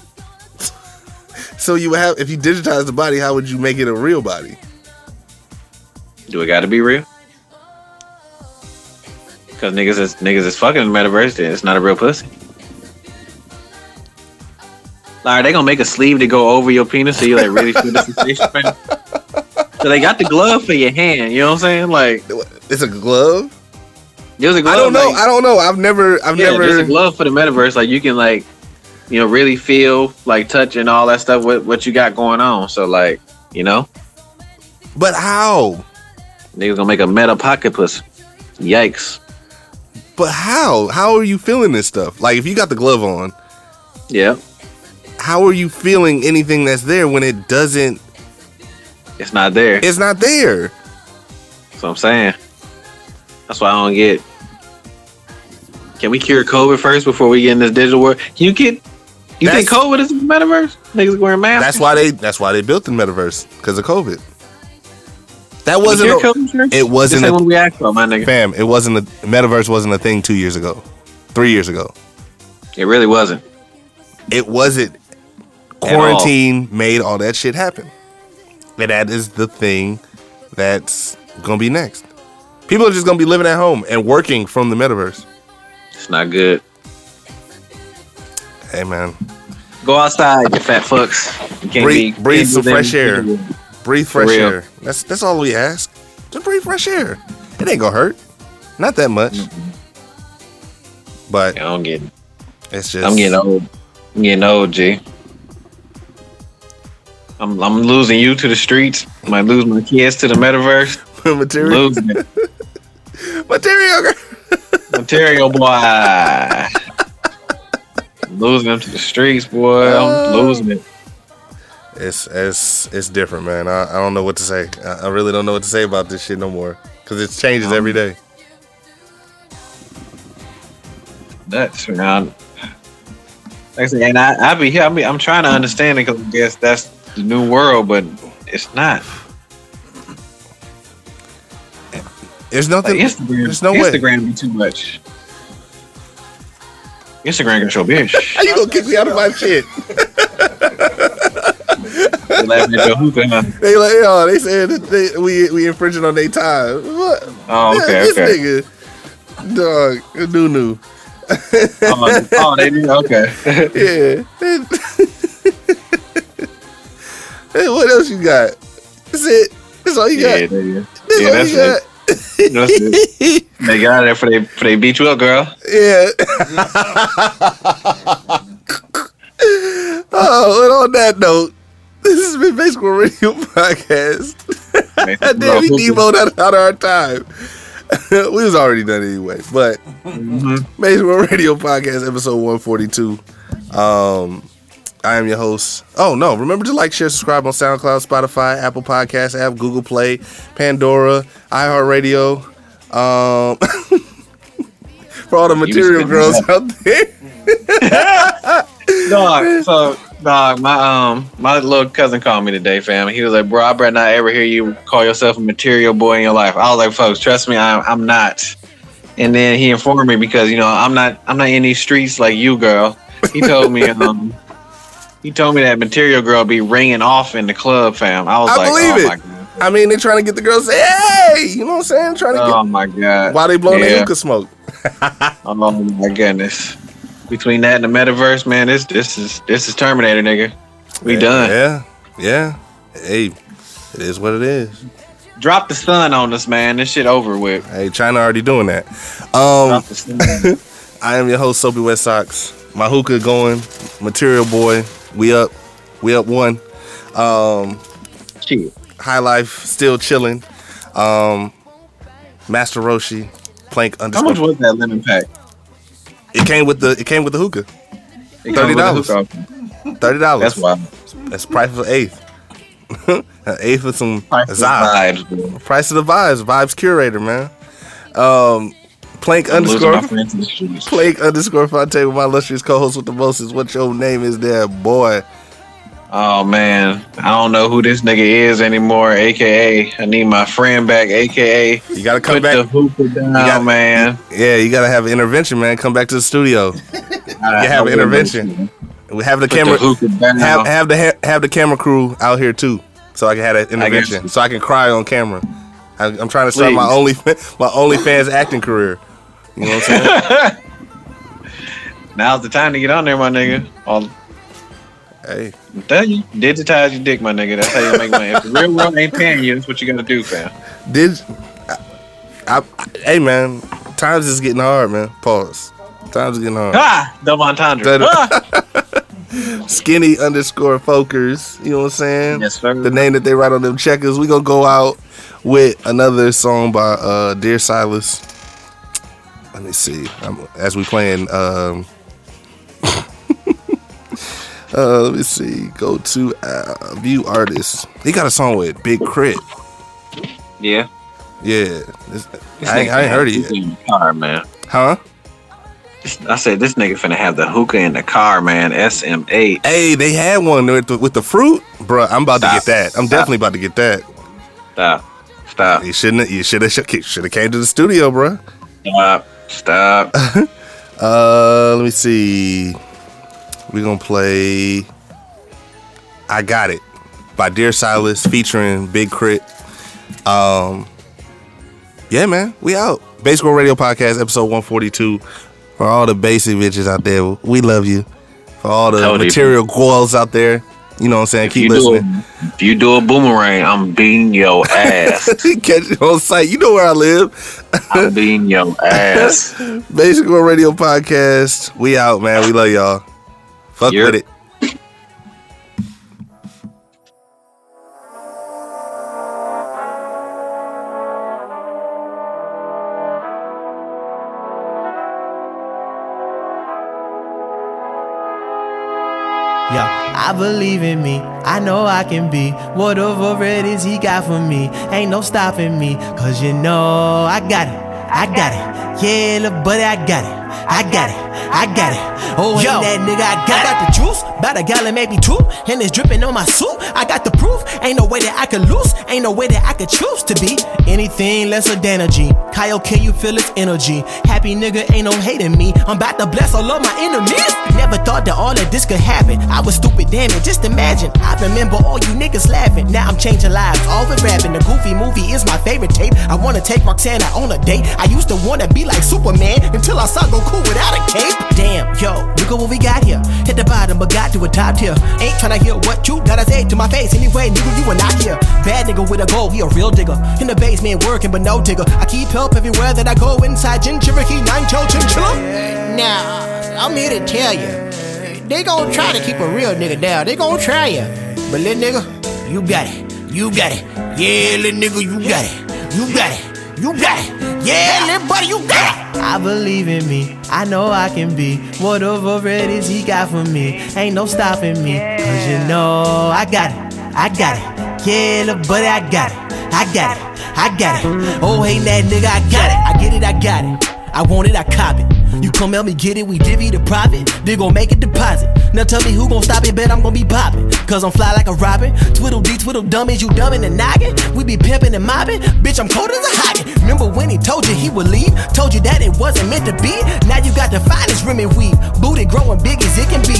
so you would have if you digitize the body, how would you make it a real body? Do it got to be real? Because niggas is niggas is fucking in the metaverse. Then it's not a real pussy. Like, are they gonna make a sleeve to go over your penis so you like really feel the sensation? So they got the glove for your hand. You know what I'm saying? Like, It's a glove. there's a glove. I don't know. like- I don't know. I've never. I've never. yeah, there's a glove for the metaverse. Like you can like, you know, really feel like touch and all that stuff. What what you got going on? So like, you know, But how? niggas gonna make a meta pocket pussy. Yikes. But how? How are you feeling this stuff? Like if you got the glove on, Yeah, how are you feeling anything that's there when it doesn't? it's not there. It's not there. That's what I'm saying. That's why I don't get. Can we cure COVID first before we get in this digital world? Can you get? You think COVID is the metaverse? Niggas wearing masks. That's why they. That's why they built the metaverse because of COVID. That wasn't. A, it wasn't This a- what we asked for, my nigga. fam. It wasn't a metaverse. Wasn't a thing two years ago, three years ago. It really wasn't. It wasn't. all. Quarantine made all that shit happen, and that is the thing that's gonna be next. People are just gonna be living at home and working from the metaverse. It's not good. Hey man, Go outside, you fat fucks. You Breathe- be, breathe some fresh air. Breathe fresh air. That's that's all we ask. Just breathe fresh air. It ain't gonna hurt. Not that much. But Yeah, I'm getting, it's just I'm getting old. I'm getting old, G. I'm, I'm losing you to the streets. I might lose my kids to the metaverse. Material. Material. girl. Material boy. Losing them to the streets, boy. I'm Oh. losing it. It's it's it's different, man. I, I don't know what to say. I, I really don't know what to say about this shit no more because it changes every day. That's around. Like I said, and I, I be here. I mean, I'm trying to understand it because I guess that's the new world, but it's not. There's Like nothing. Instagram, there's no way. Instagram be too much. Instagram can show bitch. How you gonna kick me out of my shit? They laughing at your hookah, huh? They like, yo, they said that they, we we infringing on their time. What? Oh, okay, this okay. nigga, dog, new new. Oh, oh, they do. Okay. Yeah. hey, what else you got? That's it. That's all you got. yeah, there you. That's yeah, all that's you it. That's it. They got it for they for they beat you up, girl. Yeah. oh, and on that note, this has been Baseball Radio Podcast. Damn, we demoed out, out of our time. we was already done anyway, but Baseball Radio Podcast, episode 142. Um, I am your host. Oh no! Remember to like, share, subscribe on SoundCloud, Spotify, Apple Podcast app, Google Play, Pandora, iHeartRadio. Um, for all the material girls that. out there. Dog, so dog, my um my little cousin called me today, fam. He was like, "Bro, I better not ever hear you call yourself a material boy in your life." I was like, "Folks, trust me, I'm I'm not." And then he informed me because you know I'm not I'm not in these streets like you, girl. He told me um he told me that material girl be ringing off in the club, fam. I was I like, believe "Oh it. my god, I mean, they're trying to get the girls say, "Hey," you know what I'm saying? Trying to oh my god." Why they blowing the Yeah. hookah smoke. Oh my goodness. Between that and the metaverse, man, this this is this is Terminator, nigga. We yeah, done. Yeah, yeah. Hey, it is what it is. Drop the sun on us, man. This shit over with. Hey, China already doing that. Um, Drop the sun. I am your host, Soapy West Sox. My hookah going, material boy. We up, we up one. Um, high life, still chilling. Um, Master Roshi, plank How much was that lemon pack? It came with the it came with the hookah. It come with a $30. hook off. Thirty dollars. That's wild. That's price for eighth. An eighth with some Price of vibes. Price of the vibes, vibes curator, man. Um, plank I'm underscore my friends in plank underscore Fonte with my illustrious co-host with the most is what your name is there, boy. Oh man, I don't know who this nigga is anymore. AKA, I need my friend back. AKA, You gotta come put back. the hookah down, gotta- man. yeah, you gotta have an intervention, man. Come back to the studio. I, have an intervention. We have the Put camera the have have the ha- have the camera crew out here too, so I can have I intervention, so I can cry on camera. I, I'm trying to start my only my OnlyFans acting career. You know what I'm saying? Now's the time to get on there, my nigga. All, hey, I'm you, digitize your dick, my nigga. That's how you make money. If the real world ain't paying you, that's what you gotta do, fam. did I, I, hey man, times is getting hard, man. Pause. Times is getting hard. Ah, double entendre. That- Ah! Skinny underscore focus. You know what I'm saying? Yes, sir. The name that they write on them checkers. We gonna go out with another song by uh Dear Silas. Let me see. I'm, as we playing um uh let me see. Go to uh, view artists. He got a song with Big Crit. Yeah. Yeah. This- I, ain't, I ain't heard it yet. In the car, man. Huh? I said this nigga finna have the hookah in the car, man. SM8. Hey, they had one with the, with the fruit, Bruh, I'm about to get that. I'm Stop. definitely about to get that. Stop. Stop. You shouldn't. You should have. Should have came to the studio, bruh. Stop. Stop. Uh, let me see. We're gonna play I Got It by Dear Silas featuring Big Crit. Um Yeah, man, we out. Basic World Radio Podcast, episode 142. For all the basic bitches out there, we love you. For all the material girls out there, you know what I'm saying? If Keep you, listening. a, if you do a boomerang, I'm beating your ass. Catch it on site. You know where I live. I'm beating your ass. Basic World Radio Podcast. We out, man. We love y'all. Fuck Yep. with it. Yo, I believe in me. I know I can be whatever it is he got for me. Ain't no stopping me, cause you know I got it. I got it. Yeah, little buddy, I got it. I got it. I got it. Oh, Yo, that nigga, I got, got the juice. About a gallon, maybe two. And it's dripping on my suit. I got the proof. Ain't no way that I could lose. Ain't no way that I could choose to be anything less than energy. Kyle, can you feel his energy? Happy nigga, ain't no hating me. I'm about to bless all of my enemies. Never thought that all of this could happen. I was stupid, damn it, just imagine. I remember all you niggas laughing. Now I'm changing lives, all the rapping. The Goofy movie is my favorite tape. I wanna take Roxanne out on a date. I used to wanna be like Superman until I saw Goku without a cape. Damn, yo, look at what we got here. Hit the bottom, but got to a top tier. Ain't tryna hear what you gotta say to my face. Anyway, nigga, you are not here. Bad nigga with a goal, he a real digger. In the basement working, but no digger. I keep help everywhere that I go inside Gin Cherokee, nine toe chinchilla. Now, I'm here to tell you. They gon' try to keep a real nigga down. They gon' try you. But little nigga, you got it. You got it. Yeah, little nigga, you got it. You got it. You got it. Yeah, little buddy, you got it. I believe in me. I know I can be whatever it is he got for me. Ain't no stopping me. Cause you know I got it. I got it. Yeah, little buddy, I got it. I got it. I got it. Oh, hey, that nigga, I got it. I get it, I got it. I want it, I cop it. You come help me get it, we divvy the profit. They gon' make a deposit. Now tell me who gon' stop it, bet I'm gon' be poppin'. Cause I'm fly like a robin. Twiddle dee, twiddle dummies, you dumbin' and noggin. We be pimpin' and mobbing. Bitch, I'm cold as a hoggin. Remember when he told you he would leave? Told you that it wasn't meant to be? Now you got the finest rim and weave. Booty growing big as it can be.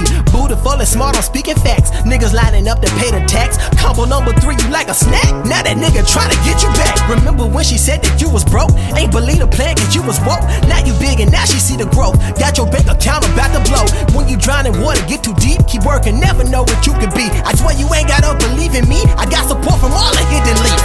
Full and smart on speaking facts. Niggas lining up to pay the tax. Combo number three, you like a snack? Now that nigga try to get you back. Remember when she said that you was broke? Ain't believe the plan cause you was woke. Now you big and now she see the Got your bank account about to blow. When you drown in water, get too deep. Keep working, never know what you could be. I swear you ain't gotta believe in me. I got support from all the hidden leaf.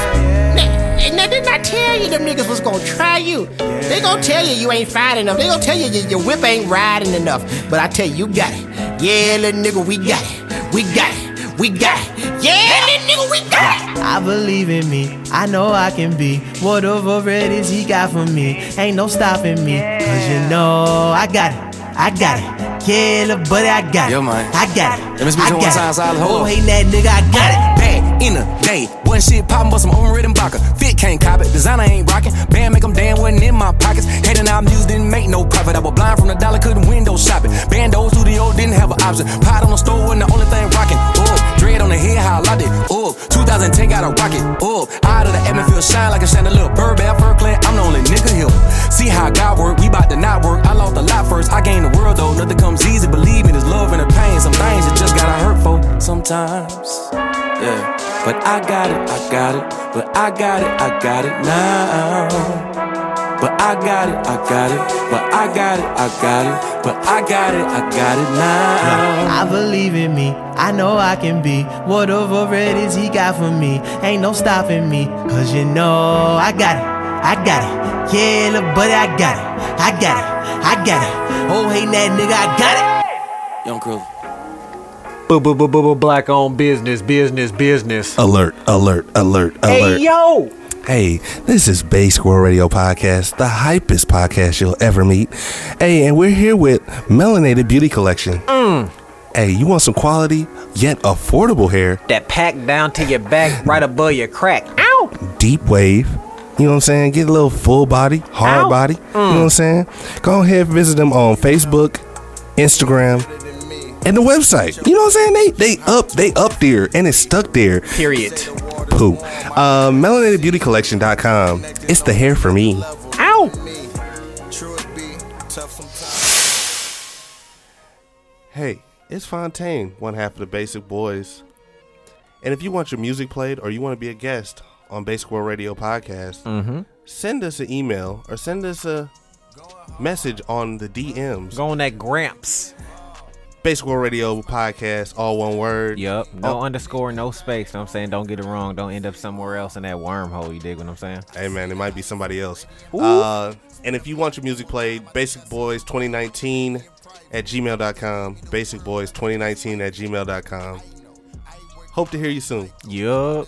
Now, now didn't I tell you them niggas was gonna try you? They gonna tell you you ain't fine enough. They gonna tell you your whip ain't riding enough. But I tell you, you got it. Yeah, little nigga, we got it. We got it. We got. Yeah, little nigga, we got. I believe in me. I know I can be whatever it is he got for me. Ain't no stopping me. Cause you know I got it. I got it. Yeah, little buddy, I got it. Yo, man. I got it. Let me speak I to one got time, it. Silas. Hold Oh, up. hey, that nigga, I got it. Back in the day, wasn't shit poppin', but some overridden vodka. Fit can't cop it, designer ain't rockin'. Band make 'em damn wasn't in my pockets. Hating our music didn't make no profit. I was blind from the dollar, couldn't window shop it. Bando studio didn't have an option. Pot on the store wasn't the only thing rockin'. Oh, dread on the head, how I locked it. Oh, 2010 got a rocket. Oh, out of the atmosphere, shine like a chandelier. Bird bad fur clad, I'm the only nigga here. See how God work, we bout to not work. I lost a lot first, I gained the world though. Nothing comes easy, believe me, there's love and the pain. Some things you just gotta hurt for sometimes. Yeah. but I got it, I got it, but I got it, I got it now. But I got it, I got it, but I got it, I got it, but I got it, I got it now. I believe in me, I know I can be whatever it is he got for me. Ain't no stopping me, cause you know I got it, I got it. Yeah, little buddy, I got it, I got it, I got it. Oh, hey, that nigga, I got it. Young Crow. Boo boo boo boo boo black on business, business, business. Alert, alert, alert, alert. Hey yo! Hey, this is Basic World Radio Podcast, the hypest podcast you'll ever meet. Hey, and we're here with Melanated Beauty Collection. Mm. Hey, you want some quality yet affordable hair? That packed down to your back, right above your crack. Ow! Deep wave. You know what I'm saying? Get a little full body, hard Ow. body. You know mm. what I'm saying? Go ahead and visit them on Facebook, Instagram, and the website. You know what I'm saying? They they up they up there and it's stuck there. Period. Poo. Uh, melanatedbeautycollection.com. It's the hair for me. Ow! Hey, it's Fontaine, one half of the Basic Boys. And if you want your music played or you want to be a guest on Basic World Radio Podcast, send us an email or send us a message on the DMs. Go on that Gramps. Basic World Radio Podcast, all one word. Yep. No Oh. underscore, no space. Know what I'm saying? Don't get it wrong. Don't end up somewhere else in that wormhole. You dig what I'm saying? Hey man, it might be somebody else. Uh, and if you want your music played, Basic Boys 2019 at gmail.com. Basic Boys 2019 at gmail.com. Hope to hear you soon. Yup.